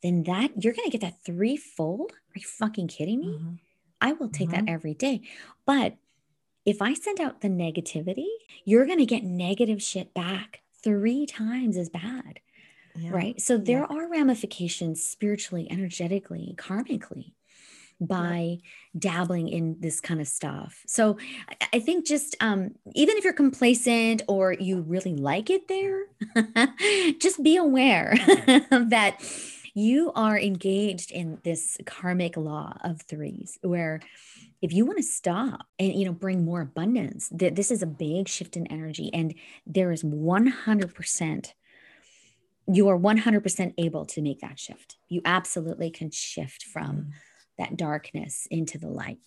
then that you're going to get that threefold. Are you fucking kidding me? Mhm. I will take that Mhm. every day. But if I send out the negativity, you're going to get negative shit back three times as bad. Yeah. Right. So there Yeah. are ramifications spiritually, energetically, karmically by dabbling in this kind of stuff. So I- I think just um, even if you're complacent or you really like it there, just be aware that you are engaged in this karmic law of threes where if you want to stop and you know bring more abundance that this is a big shift in energy and there is 100% you are 100% able to make that shift you absolutely can shift from Mm. that darkness into the light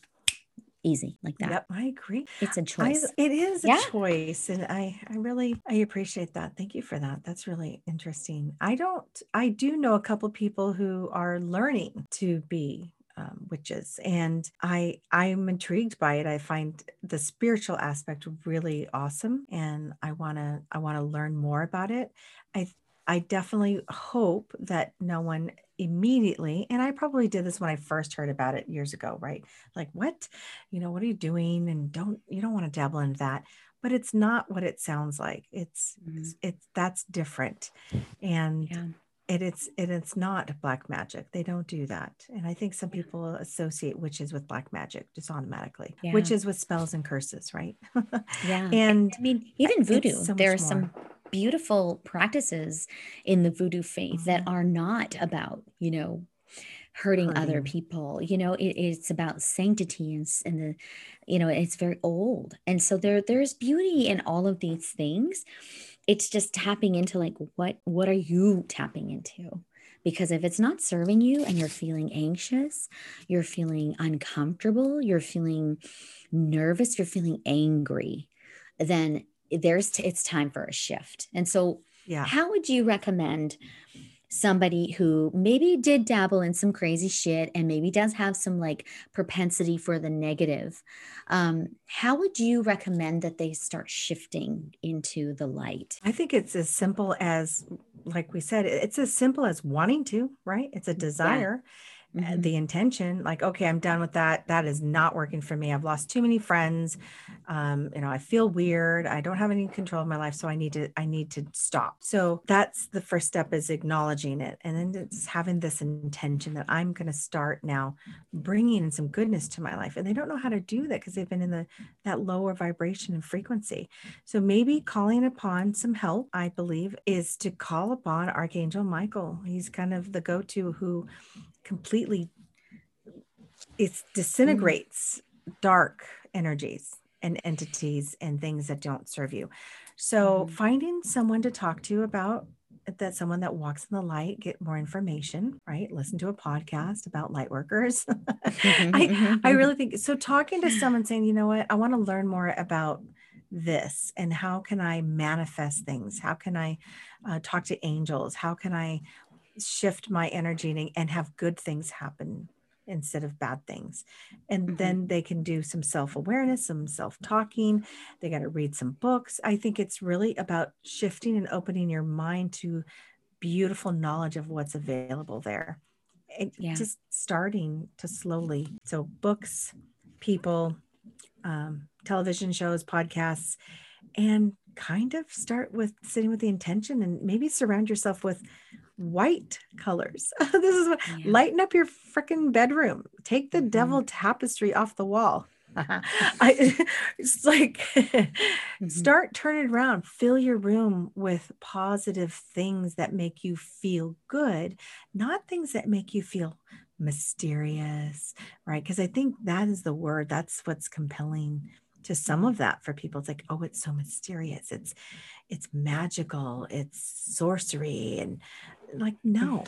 easy like that Yep, I agree. it's a choice it is a choice, and I, I really, I appreciate that. Thank you for that. That's really interesting. I don't, I do know a couple people who are learning to be um, witches, and I, I'm intrigued by it. I find the spiritual aspect really awesome, and I wanna, I wanna learn more about it. I, I definitely hope that no one immediately, and I probably did this when I first heard about it years ago, right? Like, what? you know what are you doing and don't you don't want to dabble into that but it's not what it sounds like it's Mhm. it's, it's that's different and yeah it, it's it, it's not black magic they don't do that and i think some people associate witches with black magic just automatically Yeah. witches with spells and curses right yeah and I mean, even voodoo, so there are much some beautiful practices in the voodoo faith that Mhm. are not about, you know, hurting, other people. You know, it, it's about sanctity and, and the, you know, it's very old. And so there there's beauty in all of these things. It's just tapping into like what what are you tapping into? Because if it's not serving you and you're feeling anxious, you're feeling uncomfortable, you're feeling nervous, you're feeling angry, then there's t- it's time for a shift. And so yeah how would you recommend somebody who maybe did dabble in some crazy shit and maybe does have some like propensity for the negative um, how would you recommend that they start shifting into the light? I think it's as simple as like we said it's as simple as wanting to right? It's a desire mm-hmm. the intention like okay i'm done with that. That is not working for me. I've lost too many friends. Um, you know i feel weird. I don't have any control of my life so i need to i need to stop. So that's the first step is acknowledging it and then it's having this intention that i'm going to start now bringing in some goodness to my life. And they don't know how to do that because they've been in the that lower vibration and frequency. So maybe calling upon some help i believe is to call upon archangel michael. He's kind of the go-to who completely it disintegrates mm. dark energies and entities and things that don't serve you. So mm. finding someone to talk to about that someone that walks in the light get more information right listen to a podcast about light workers i i really think so talking to someone saying you know what i want to learn more about this and how can i manifest things how can i uh, talk to angels how can i shift my energy and, and have good things happen instead of bad things. And mm-hmm. then they can do some self awareness, some self talking. They got to read some books. I think it's really about shifting and opening your mind to beautiful knowledge of what's available there. And yeah. just starting to slowly. So, books, people, um, television shows, podcasts, and kind of start with sitting with the intention and maybe surround yourself with white colors. this is what yeah. lighten up your freaking bedroom. Take the mm-hmm. devil tapestry off the wall. I, it's like mm-hmm. start turning around, fill your room with positive things that make you feel good, not things that make you feel mysterious, right? Because I think that is the word, that's what's compelling to some of that for people it's like oh it's so mysterious it's it's magical it's sorcery and like no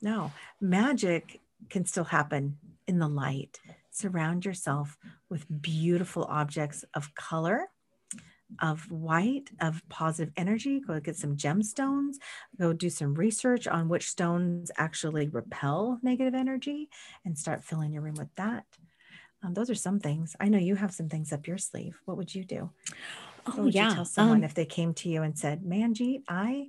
no magic can still happen in the light surround yourself with beautiful objects of color of white of positive energy go get some gemstones go do some research on which stones actually repel negative energy and start filling your room with that um, those are some things. I know you have some things up your sleeve. What would you do? Oh, what would yeah. you tell someone um, if they came to you and said, Manjeet, I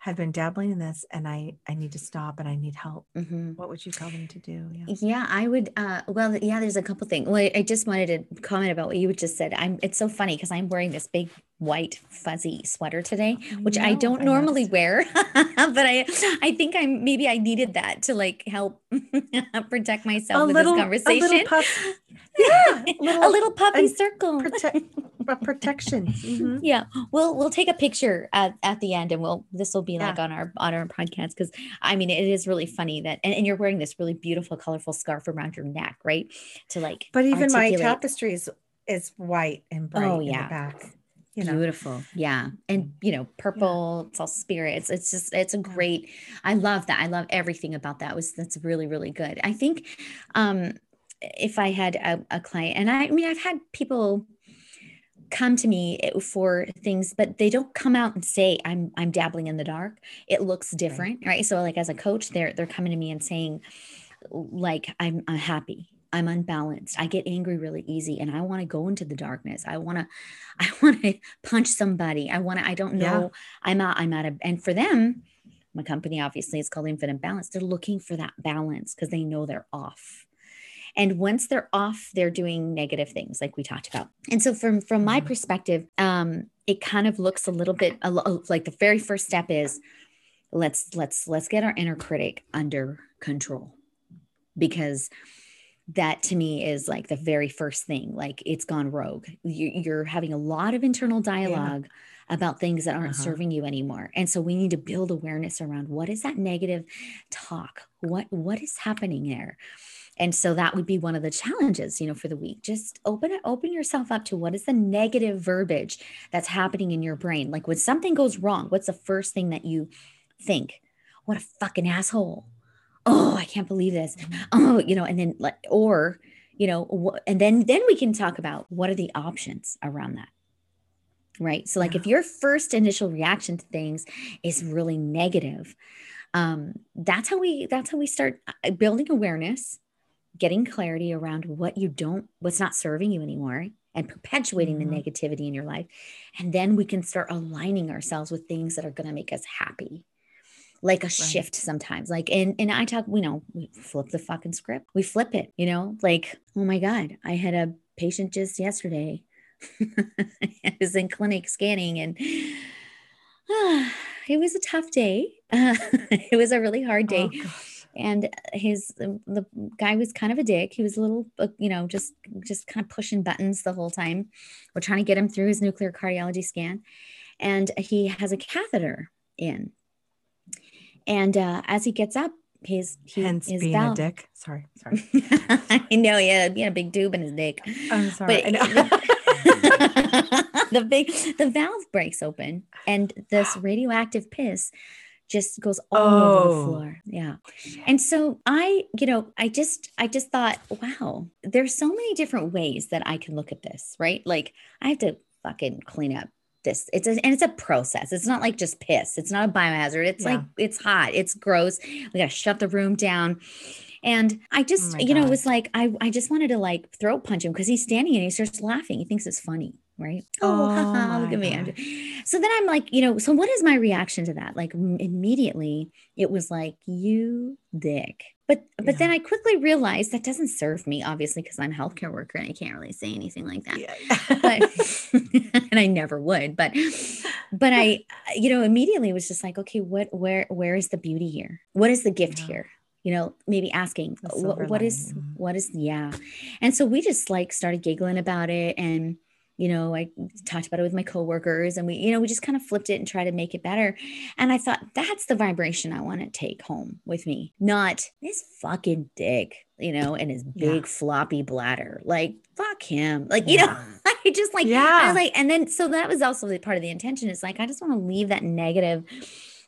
have been dabbling in this and I, I need to stop and I need help. Mm-hmm. What would you tell them to do? Yeah, yeah I would. Uh, well, yeah, there's a couple things. Well, I just wanted to comment about what you just said. I'm, it's so funny because I'm wearing this big white fuzzy sweater today, which I, I don't I normally wear, but I, I think I'm, maybe I needed that to like help protect myself a with little, this conversation. A little puff, yeah, little, a little puppy circle. Protect, protection. Mm-hmm. Yeah. We'll we'll take a picture at, at the end and we'll this will be yeah. like on our on our podcast because I mean it is really funny that and, and, you're wearing this really beautiful colorful scarf around your neck, right? To like But even articulate. my tapestry is, is white and bright oh, yeah. in the back. You know? Beautiful. Yeah. And you know, purple, yeah. it's all spirits. It's just it's a great I love that. I love everything about that. It was that's really, really good. I think um if I had a, a client and I, I mean I've had people come to me eh, for things but they don't come out and say i'm i'm dabbling in the dark. It looks different right, right? so like as a coach they're they're coming to me and saying like i'm unhappy. I'm unbalanced. I get angry really easy and i want to go into the darkness. I want to i want to punch somebody. I want to i don't know. Yeah. i'm out i'm out of and for them my company obviously is called infinite balance. They're looking for that balance because they know they're off and once they're off they're doing negative things like we talked about and so from from my mm-hmm. perspective um it kind of looks a little bit like the very first step is let's let's let's get our inner critic under control because that to me is like the very first thing like it's gone rogue you, are having a lot of internal dialogue yeah. about things that aren't uh-huh. serving you anymore and so we need to build awareness around what is that negative talk what what is happening there and so that would be one of the challenges you know for the week. Just open it open yourself up to what is the negative verbiage that's happening in your brain. Like when something goes wrong what's the first thing that you think? What a fucking asshole. Oh i can't believe this. Oh you know and then like or you know and then then we can talk about what are the options around that right? So like yeah. if your first initial reaction to things is really negative um that's how we that's how we start uh, building awareness getting clarity around what you don't, what's not serving you anymore and perpetuating mm-hmm. the negativity in your life. And then we can start aligning ourselves with things that are going to make us happy. like a right. shift sometimes. Like, and, and I talk, you know, we flip the fucking script. We flip it, you know, like, oh my God, I had a patient just yesterday. I was in clinic scanning and uh, it was a tough day. Uh, it was a really hard day. Oh, and his the guy was kind of a dick. He was a little uh, you know just just kind of pushing buttons the whole time. We're trying to get him through his nuclear cardiology scan. And he has a catheter in. And uh, as he gets up his he, hence his being valve, a dick. Sorry sorry. I know yeah being a big tube in his dick. I'm sorry but, the big the valve breaks open and this radioactive piss just goes all oh. over the oh. floor. Yeah. And so I, you know, I just I just thought, wow, there's so many different ways that I can look at this, right? Like I have to fucking clean up this it's a, and it's a process it's not like just piss it's not a biohazard it's yeah. like it's hot it's gross we gotta shut the room down and i just oh you know it was like i i just wanted to like throat punch him because he's standing and he starts laughing he thinks it's funny right? Oh, oh look at me. So then I'm like, you know, so what is my reaction to that? Like immediately it was like, you dick. But but yeah. then I quickly realized that doesn't serve me, obviously, because I'm a healthcare worker and I can't really say anything like that. Yeah. but and I never would. But but I, you know, immediately was just like, okay, what where where is the beauty here? What is the gift yeah. here? you know maybe asking what, what is what is yeah and so we just like started giggling about it and you know i talked about it with my coworkers and we you know we just kind of flipped it and tried to make it better. And i thought that's the vibration i want to take home with me not this fucking dick you know and his big yeah. floppy bladder. Like fuck him. Like you know i just like yeah I was like and then so that was also the part of the intention is like i just want to leave that negative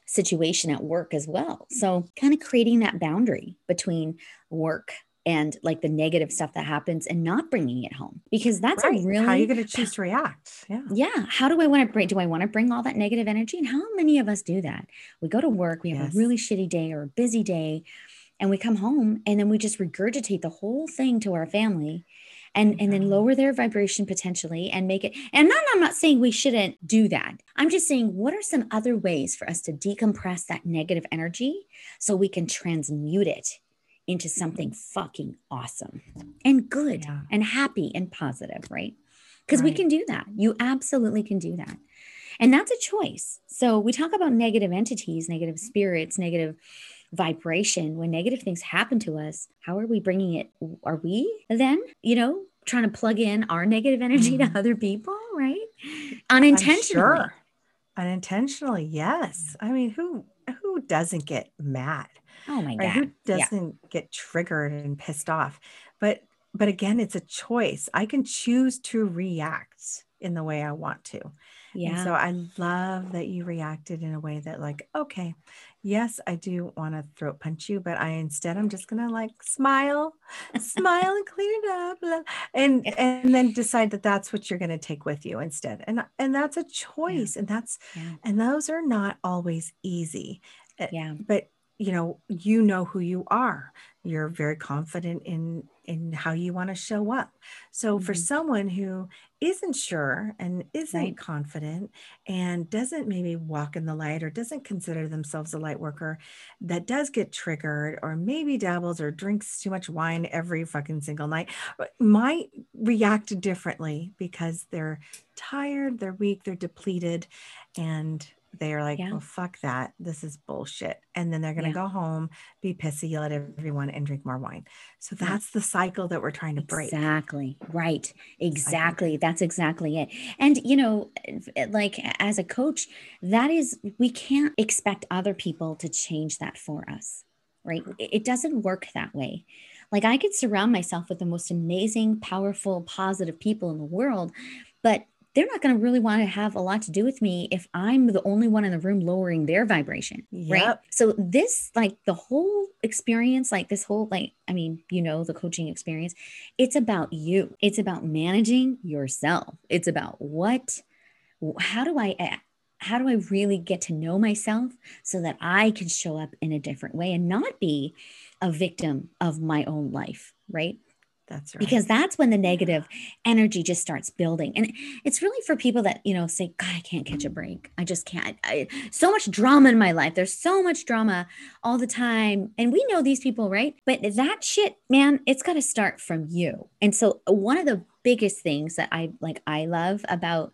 situation at work as well. So kind of creating that boundary between work and like the negative stuff that happens and not bringing it home because that's right. a really how are you going to choose to react? Yeah. Yeah. How do i want to bring do i want to bring all that negative energy? And how many of us do that? We go to work we have yes. a really shitty day or a busy day and we come home and then we just regurgitate the whole thing to our family and and then mm-hmm. lower their vibration potentially and make it and not, i'm not saying we shouldn't do that. I'm just saying what are some other ways for us to decompress that negative energy so we can transmute it into something fucking awesome and good yeah. and happy and positive, right? Because right. we can do that. You absolutely can do that. And that's a choice. So we talk about negative entities, negative spirits, negative vibration. When negative things happen to us, how are we bringing it? Are we then, you know, trying to plug in our negative energy mm-hmm. to other people, right? Unintentionally. Sure. Unintentionally, yes. I mean, who who doesn't get mad? Oh my right? god. Who doesn't yeah. get triggered and pissed off? But but again, it's a choice. I can choose to react in the way I want to. Yeah. And so I love that you reacted in a way that like, okay, yes, I do want to throat punch you, but I instead I'm just gonna like smile, smile and clean it up, and and then decide that that's what you're gonna take with you instead. And and that's a choice, yeah. and that's yeah. and those are not always easy. Eh, yeah. But you know you know who you are you're very confident in in how you want to show up so mm-hmm. for someone who isn't sure and isn't right. confident and doesn't maybe walk in the light or doesn't consider themselves a light worker that does get triggered or maybe dabbles or drinks too much wine every fucking single night might react differently because they're tired they're weak they're depleted and they are like, yeah. well, fuck that. This is bullshit. And then they're going to yeah. go home, be pissy, yell at everyone, and drink more wine. So that's the cycle that we're trying to break. Exactly. Right. Exactly. That's exactly it. And, you know, eh, like as a coach, that is, we can't expect other people to change that for us. Right. It doesn't work that way. Like I could surround myself with the most amazing, powerful, positive people in the world, but they're not going to really want to have a lot to do with me if I'm the only one in the room lowering their vibration. Yep. Right. So, this, like the whole experience, like this whole, like, I mean, you know, the coaching experience, it's about you. It's about managing yourself. It's about what, how do I, eh, how do I really get to know myself so that I can show up in a different way and not be a victim of my own life. Right That's right. Because that's when the negative energy just starts building. And it's really for people that, you know, say, God, I can't catch a break. I just can't. I, so much drama in my life. There's so much drama all the time. And we know these people, right? But that shit, man, it's got to start from you. And so one of the biggest things that I like, I love about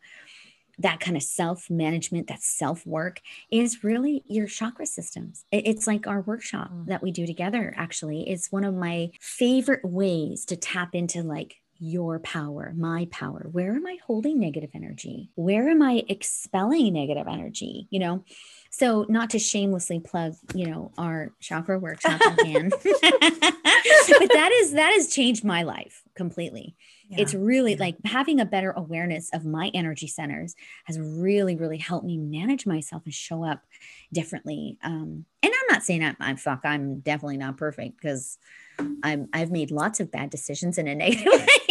that kind of self management, that self work is really your chakra systems. It's like our workshop mm. that we do together, actually. It's one of my favorite ways to tap into like your power, my power. Where am I holding negative energy? Where am I expelling negative energy? You know, so not to shamelessly plug, you know, our chakra workshop again, but that is that has changed my life completely. Yeah. It's really yeah. like having a better awareness of my energy centers has really, really helped me manage myself and show up differently. Um, and I'm not saying I'm, I'm fuck, I'm definitely not perfect because I'm I've made lots of bad decisions in a negative way.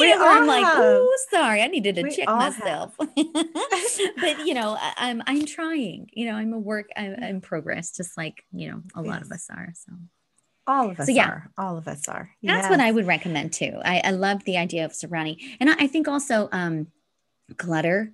we know, I'm like, oh, sorry, I needed to we check myself. but you know, I, am I'm, I'm trying. You know, I'm a work. I'm in progress, just like you know, a yes. lot of us are. So all of us so, yeah, are. All of us are. Yes. That's what I would recommend too. I, I love the idea of surrounding, and I, I think also um, clutter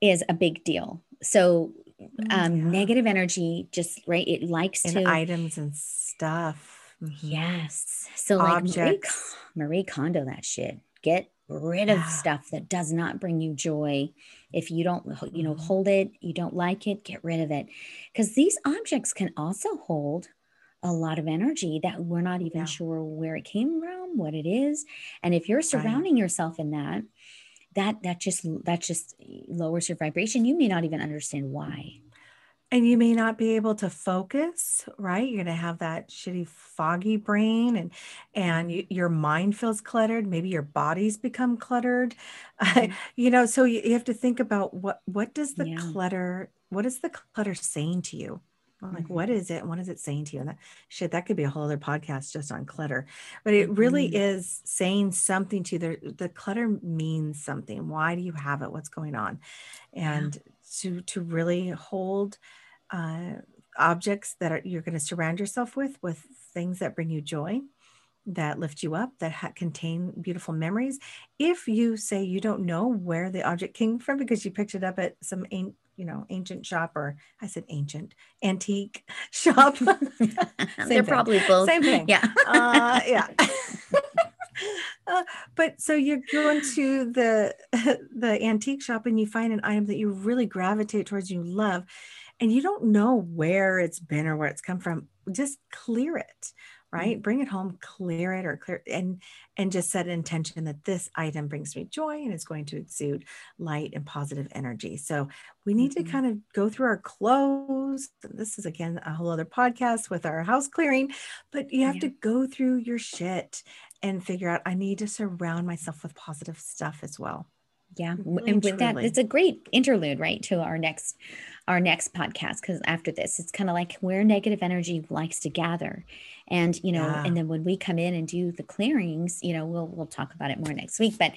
is a big deal. So mm, um, yeah. negative energy, just right, it likes and to items and stuff. Mm-hmm. Yes. So Objects. like Marie, Marie Kondo, that shit. Get rid of yeah. stuff that does not bring you joy. If you don't, you know, mm-hmm. hold it, you don't like it, get rid of it. Because these objects can also hold a lot of energy that we're not even yeah. sure where it came from, what it is. And if you're surrounding right. yourself in that, that that just that just lowers your vibration. You may not even understand why. And you may not be able to focus, right? You're going to have that shitty foggy brain and and you, your mind feels cluttered, maybe your body's become cluttered. Mm-hmm. you know, so you, you, have to think about what what does the yeah. clutter what is the clutter saying to you? Like mm-hmm. what is it? What is it saying to you? And that shit that could be a whole other podcast just on clutter. But it really mm-hmm. is saying something to the the clutter means something. Why do you have it? What's going on? And yeah. to to really hold uh, objects that are, you're going to surround yourself with with things that bring you joy that lift you up that ha- contain beautiful memories. If you say you don't know where the object came from because you picked it up at some you know, ancient shop or I said ancient, antique shop. They're thing. probably both. Same thing. Yeah. uh, yeah. uh, but so you're going to the the antique shop and you find an item that you really gravitate towards, you love, and you don't know where it's been or where it's come from. Just clear it right bring it home clear it or clear and and just set an intention that this item brings me joy and is going to exude light and positive energy so we need mm-hmm. to kind of go through our clothes this is again a whole other podcast with our house clearing but you have yeah. to go through your shit and figure out i need to surround myself with positive stuff as well yeah really, mm-hmm, and with truly. that it's a great interlude right to our next our next podcast because after this it's kind of like where negative energy likes to gather and you know yeah. and then when we come in and do the clearings you know we'll we'll talk about it more next week but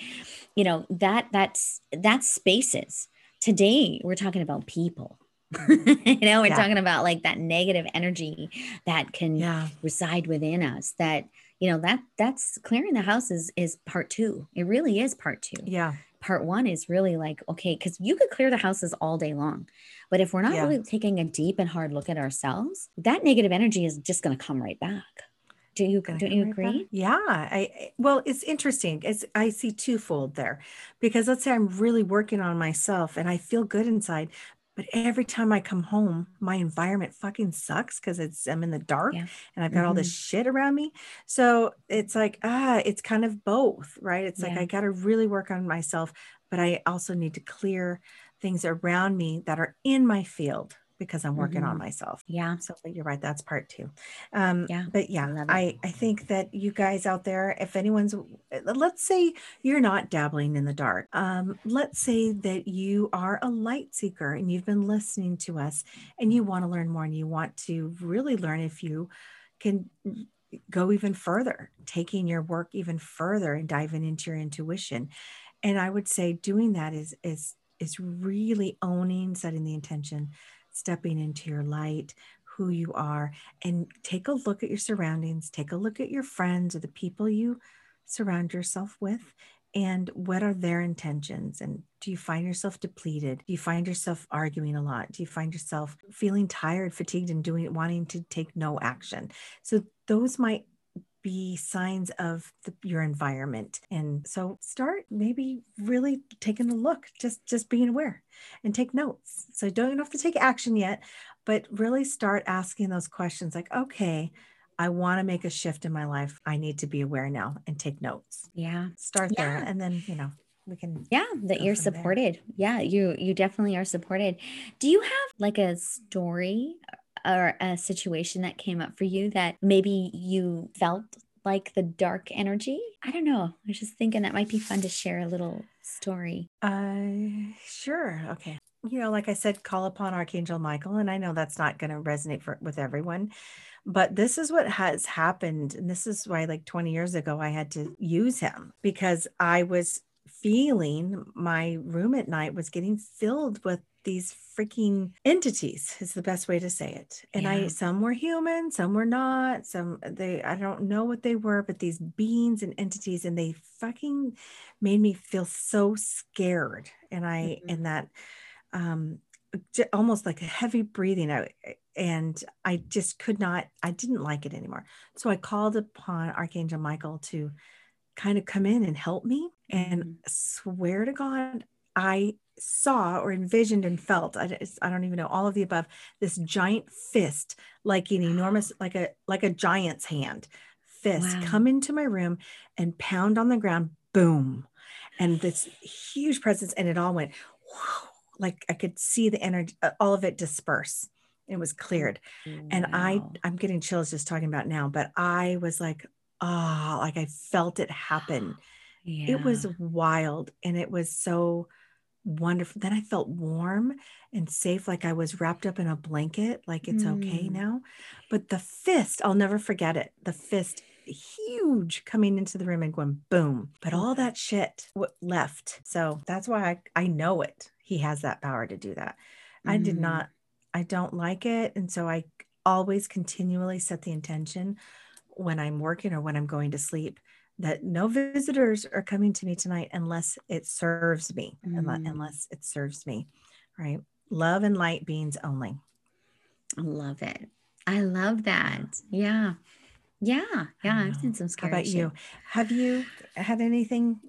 you know that that's that's spaces today we're talking about people you know we're yeah. talking about like that negative energy that can yeah. reside within us that you know that that's clearing the house is is part two it really is part two yeah part one is really like okay because you could clear the houses all day long but if we're not yeah. really taking a deep and hard look at ourselves, that negative energy is just going to come right back. Do you don't you agree? Right yeah, I well, it's interesting. It's I see twofold there, because let's say I'm really working on myself and I feel good inside, but every time I come home, my environment fucking sucks because it's I'm in the dark yeah. and I've got mm-hmm. all this mm-hmm. shit around me. So it's like ah, it's kind of both, right? It's yeah. like I got to really work on myself, but I also need to clear things around me that are in my field because I'm working mm-hmm. on myself. Yeah. So you're right. That's part two. Um, yeah. But yeah, I, I, I think that you guys out there, if anyone's, let's say you're not dabbling in the dark. Um, let's say that you are a light seeker and you've been listening to us and you want to learn more and you want to really learn if you can go even further, taking your work even further and diving into your intuition. And I would say doing that is, is is really owning, setting the intention, stepping into your light. who you are and take a look at your surroundings, take a look at your friends or the people you surround yourself with and what are their intentions and do you find yourself depleted do you find yourself arguing a lot do you find yourself feeling tired fatigued and doing wanting to take no action so those might be signs of the, your environment and so start maybe really taking a look just just being aware and take notes so don't have to take action yet but really start asking those questions like okay I want to make a shift in my life. I need to be aware now and take notes. Yeah. Start yeah. there and then, you know, we can Yeah, that you're supported. There. Yeah, you you definitely are supported. Do you have like a story or a situation that came up for you that maybe you felt like the dark energy? I don't know. I was just thinking that might be fun to share a little story. Uh sure. Okay. You know, like I said, call upon Archangel Michael. And I know that's not going to resonate for, with everyone but this is what has happened. And this is why, like 20 years ago, I had to use him because I was feeling my room at night was getting filled with these freaking entities is the best way to say it and yeah. i some were human some were not some they i don't know what they were but these beings and entities and they fucking made me feel so scared and i mm-hmm. and that um almost like a heavy breathing I, and i just could not i didn't like it anymore so i called upon archangel michael to kind of come in and help me and mm-hmm. swear to god i saw or envisioned and felt I, I don't even know all of the above this giant fist like an enormous like a like a giant's hand fist wow. come into my room and pound on the ground boom and this huge presence and it all went whew, like I could see the energy, uh, all of it disperse. It was cleared. Wow. And I, I'm getting chills just talking about now, but I was like, oh, like I felt it happen. Yeah. It was wild. And it was so wonderful. Then I felt warm and safe, like I was wrapped up in a blanket, like it's mm. okay now. But the fist, I'll never forget it. The fist, huge, coming into the room and going boom. But all that shit left. So that's why I, I know it he has that power to do that. Mm. I did mm. not, I don't like it. And so I always continually set the intention when I'm working or when I'm going to sleep that no visitors are coming to me tonight unless it serves me, mm. unless it serves me. Right. Love and light beings only. I love it. I love that. Yeah. Yeah. Yeah. I've seen some scary How about shit. you? Have you had anything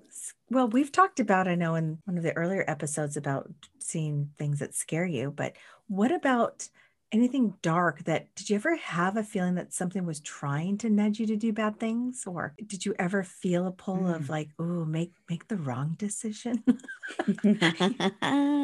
well, we've talked about, I know, in one of the earlier episodes about seeing things that scare you, but what about anything dark that did you ever have a feeling that something was trying to nudge you to do bad things or did you ever feel a pull mm. of like oh make make the wrong decision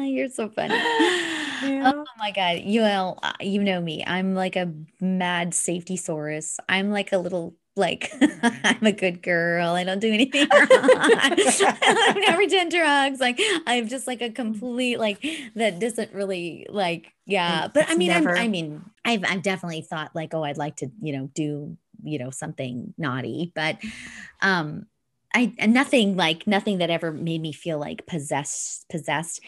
you're so funny yeah. oh my god you know uh, you know me i'm like a mad safety saurus i'm like a little like I'm a good girl. I don't do anything wrong. I've never done drugs. Like I'm just like a complete like that doesn't really like yeah. But I mean never... i mean I've I've definitely thought like oh I'd like to you know do you know something naughty, but um I nothing like nothing that ever made me feel like possessed possessed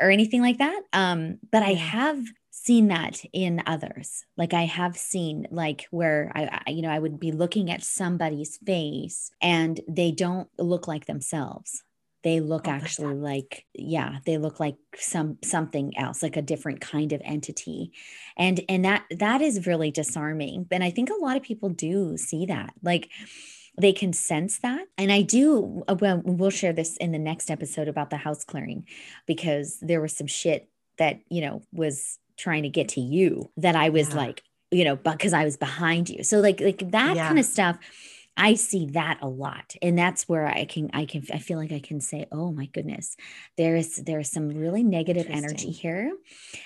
or anything like that. Um, but I have seen that in others. Like i have seen like where I, I, you know i would be looking at somebody's face and they don't look like themselves. They look oh, actually like yeah they look like some something else like a different kind of entity. And and that that is really disarming. And i think a lot of people do see that. Like they can sense that. And i do uh, well we'll share this in the next episode about the house clearing because there was some shit that you know was trying to get to you that I was yeah. like, you know, because I was behind you. So like like that yeah. kind of stuff. I see that a lot. And that's where I can I can I feel like I can say, oh my goodness, there's there's some really negative energy here.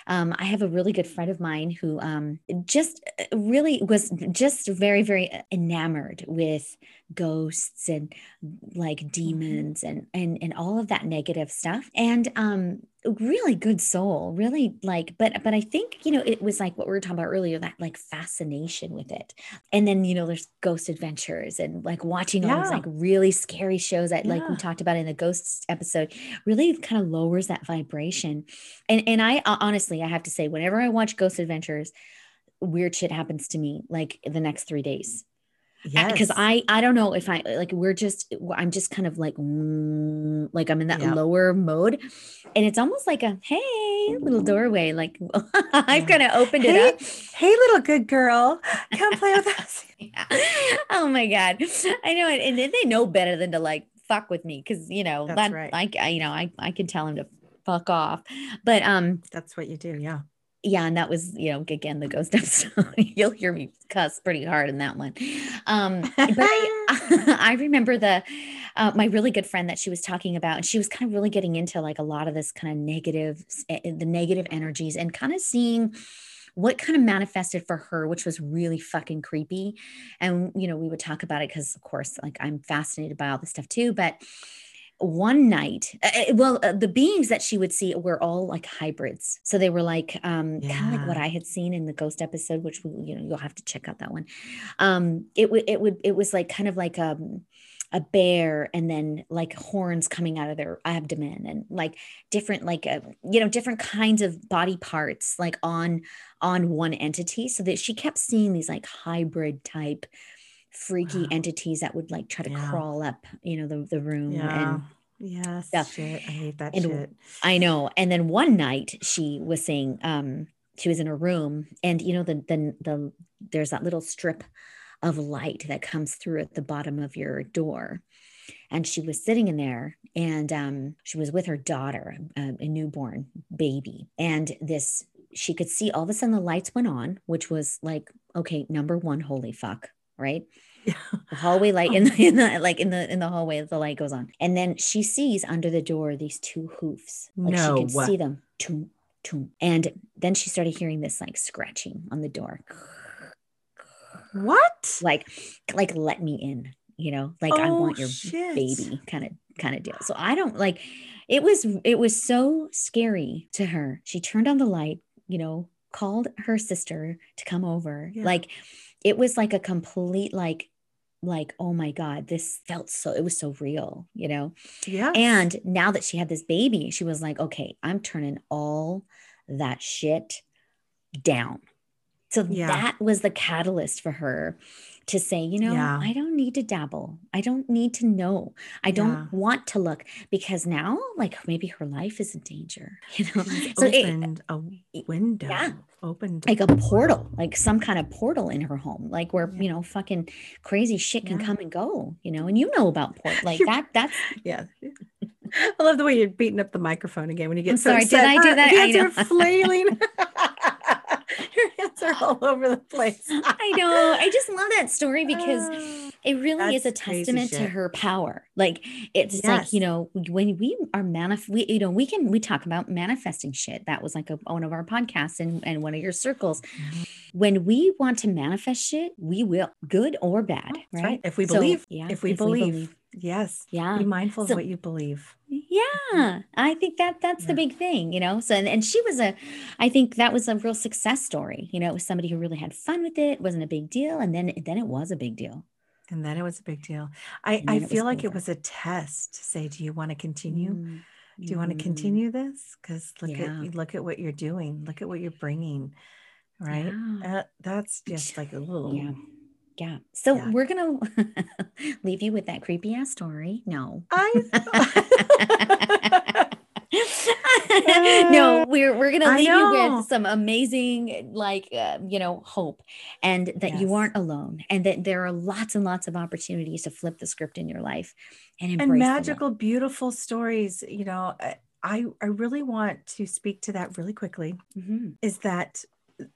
Um, I have a really good friend of mine who um just uh, really was just very, very enamored with ghosts and like mm-hmm. demons and and and all of that negative stuff. And um really good soul really like but but i think you know it was like what we were talking about earlier that like fascination with it. And then you know there's ghost adventures and like watching all these like really scary shows that yeah. like we talked about in the ghosts episode really kind of lowers that vibration. And and i honestly i have to say whenever i watch ghost adventures weird shit happens to me like the next three days Yes. because I I don't know if I like we're just I'm just kind of like mm, like I'm in that lower mode, and it's almost like a hey little doorway like I've kind of opened Hey, it up. hey, little good girl, come play with us. yeah. oh my god, I know it, and they know better than to like fuck with me because you know That's that right. like I you know I I can tell him to fuck off, but um That's what you do. Yeah. Yeah, and that was, you know, again the ghost episode. You'll hear me cuss pretty hard in that one. Um, but I, I remember the uh, my really good friend that she was talking about, and she was kind of really getting into like a lot of this kind of negative, eh, the negative energies, and kind of seeing what kind of manifested for her, which was really fucking creepy. And you know, we would talk about it because, of course, like I'm fascinated by all this stuff too, but one night uh, well uh, the beings that she would see were all like hybrids. So they were like um kind of like what i had seen in the ghost episode which we, you know you'll have to check out that one. Um it would it would it was like kind of like um a bear and then like horns coming out of their abdomen and like different like uh, you know different kinds of body parts like on on one entity so that she kept seeing these like hybrid type freaky Wow. entities that would like try to Yeah. crawl up you know the, the room Yeah. and yes. stuff. Shit. I hate that And shit. I know. And then one night she was saying, um, she was in her room and you know, the the the there's that little strip of light that comes through at the bottom of your door. And she was sitting in there and um, she was with her daughter, a, a newborn baby. And this, she could see all of a sudden the lights went on, which was like, okay, number one, holy fuck, right? Yeah. the hallway light in the, in the like in the in the hallway the light goes on and then she sees under the door these two hoofs like No. she could see them toom, toom. and then she started hearing this like scratching on the door What? like like let me in you know like i Oh, want your shit. baby kind of kind of deal so i don't like it was it was so scary to her she turned on the light you know called her sister to come over Yeah. like it was like a complete like like oh my god this felt so it was so real you know Yeah. and now that she had this baby, she was like, okay, I'm turning all that shit down. So Yeah. that was the catalyst for her to say, you know, Yeah. I don't need to dabble. I don't need to know. I don't Yeah. want to look because now, like, maybe her life is in danger, you know? She's So it, a window. yeah. Opened like a portal, like some kind of portal in her home, like where, Yeah. you know, fucking crazy shit can come and go, you know, and you know about port like that. That's Yeah. I love the way you're beating up the microphone again when you get I'm so sorry, did upset. I do Her that? I Hands know. are flailing. Hands are all over the place. I know. I just love that story because Ah. it really is a testament to her power. Like it's like, you know, when we are manif we, you know, we can we talk about manifesting shit. That was like a, one of our podcasts and, and one of your circles. Mm-hmm. When we want to manifest shit, we will, good or bad. Right. right. If we So, believe, yeah, if we believe, yes, Yeah. be mindful So- of what you believe. Yeah, I think that that's the big thing, you know. So and, and she was a, I think that was a real success story. You know, it was somebody who really had fun with it. it wasn't a big deal, and then then it was a big deal. And then it was a big deal. I, I feel like over. it was a test to say, do you want to continue? Mm, Do you want to mm. continue this? Because look Yeah. at look at what you're doing. Look at what you're bringing. Right. Yeah. Uh, that's just like a little. Yeah. Yeah. So Yeah. we're going to leave you with that creepy ass story. No. I. no, we're we're gonna leave you with some amazing, like uh, you know, hope, and that you aren't alone, and that there are lots and lots of opportunities to flip the script in your life, and embrace and magical, beautiful stories. You know, I- I really want to speak to that really quickly. Mhm. Is that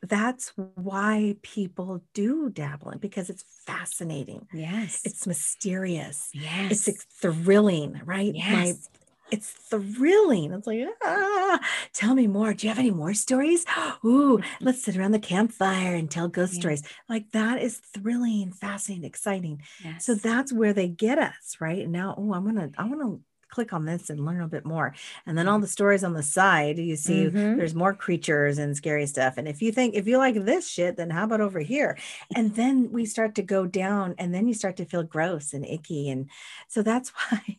that's why people do dabbling because it's fascinating. Yes. It's mysterious. yes. It's thrilling, right? My yes. it's thrilling. It's like, ah, tell me more. Do you have any more stories? Ooh, let's sit around the campfire and tell ghost Yeah. stories. Like that is thrilling, fascinating, exciting. yes. So that's where they get us, right? And now, oh, I'm gonna, I want to click on this and learn a bit more. And then all the stories on the side, you see Mhm. there's more creatures and scary stuff. And if you think if you like this shit, then how about over here? And then we start to go down, and then you start to feel gross and icky. And so that's why,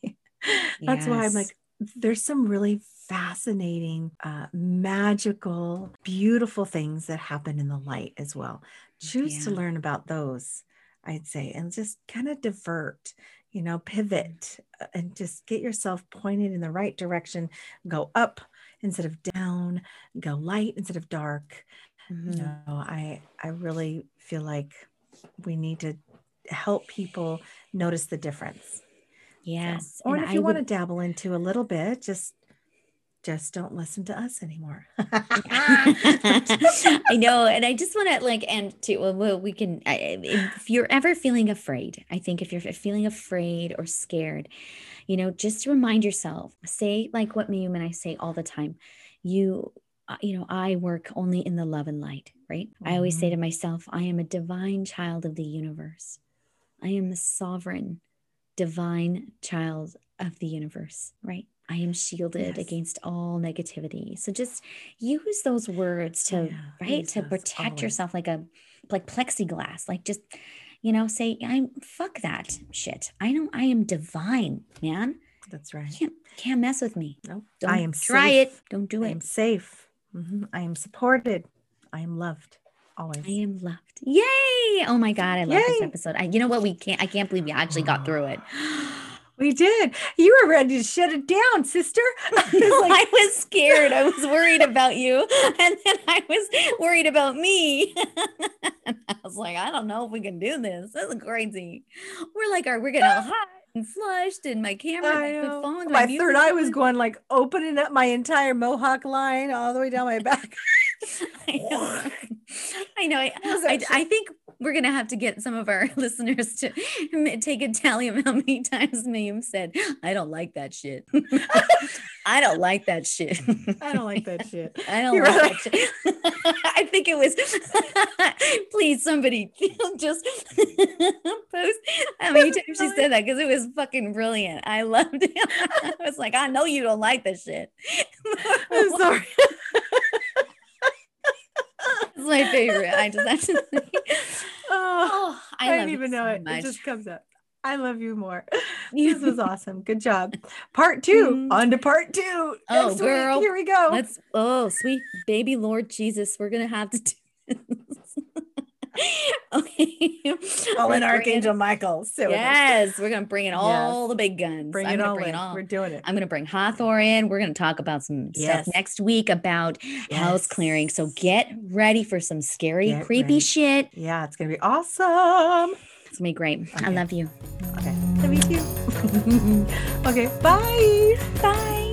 that's why I'm like, there's some really fascinating, uh, magical, beautiful things that happen in the light as well. Choose to learn about those, I'd say, and just kind of divert, you know, pivot uh, and just get yourself pointed in the right direction. Go up instead of down, go light instead of dark. Mhm. No, I I really feel like we need to help people notice the difference. So, Yes. or and if I you want to dabble into a little bit, just just don't listen to us anymore. I know, and I just want to like end to well, well, we can. I, if you're ever feeling afraid, I think if you're feeling afraid or scared, you know, just remind yourself. Say like what Mayum and I say all the time. You, uh, you know, I work only in the love and light. Right. I always say to myself, I am a divine child of the universe. I am the sovereign, divine child of the universe. Right. I am shielded Yes. against all negativity. So just use those words to Yeah, right to protect always. yourself like a like plexiglass like just you know say i'm fuck that shit i know i am divine man That's right. can't can't mess with me No, don't I am try safe. it don't do it. I'm safe. Mhm. I am supported. I am loved. Always. i am loved yay oh my god i love this episode I, you know what we can't i can't believe we actually got through it We did. You were ready to shut it down, sister. I was No, like, I was scared. I was worried about you. And then I was worried about me. and I was like, I don't know if we can do this. This is crazy. We're like, are we getting all hot and flushed? And my camera, my phone, my music third eye was going. going like opening up my entire mohawk line all the way down my back. I know. I know. I, I. I think we're gonna have to get some of our listeners to take a tally of how many times Mayum said, "I don't like that shit." I don't like that shit. I don't like that shit. I don't You're like right. that shit. I think it was. please, somebody just post how many times she said that because it was fucking brilliant. I loved it. I was like, I know you don't like that shit. I'm sorry. It's my favorite. I just have to say. Oh, Oh, I, I, you even know so it. much. It just comes up. I love you more. This was awesome. Good job. Part two. Mm. On to part two. Oh, Next week. girl. Here we go. Let's. Oh, sweet baby Lord Jesus, we're gonna have to do. okay. In Archangel Michael. With. Yes, we're gonna bring in all the big guns. Bring I'm it gonna all bring in. it all. We're doing it. I'm going to bring Hathor in. We're going to talk about some Yes. stuff next week about house clearing. So get ready for some scary, Get creepy ready. shit. Yeah, it's gonna be awesome. It's going to be great. I love you. Okay. Love you too. okay. Bye. Bye.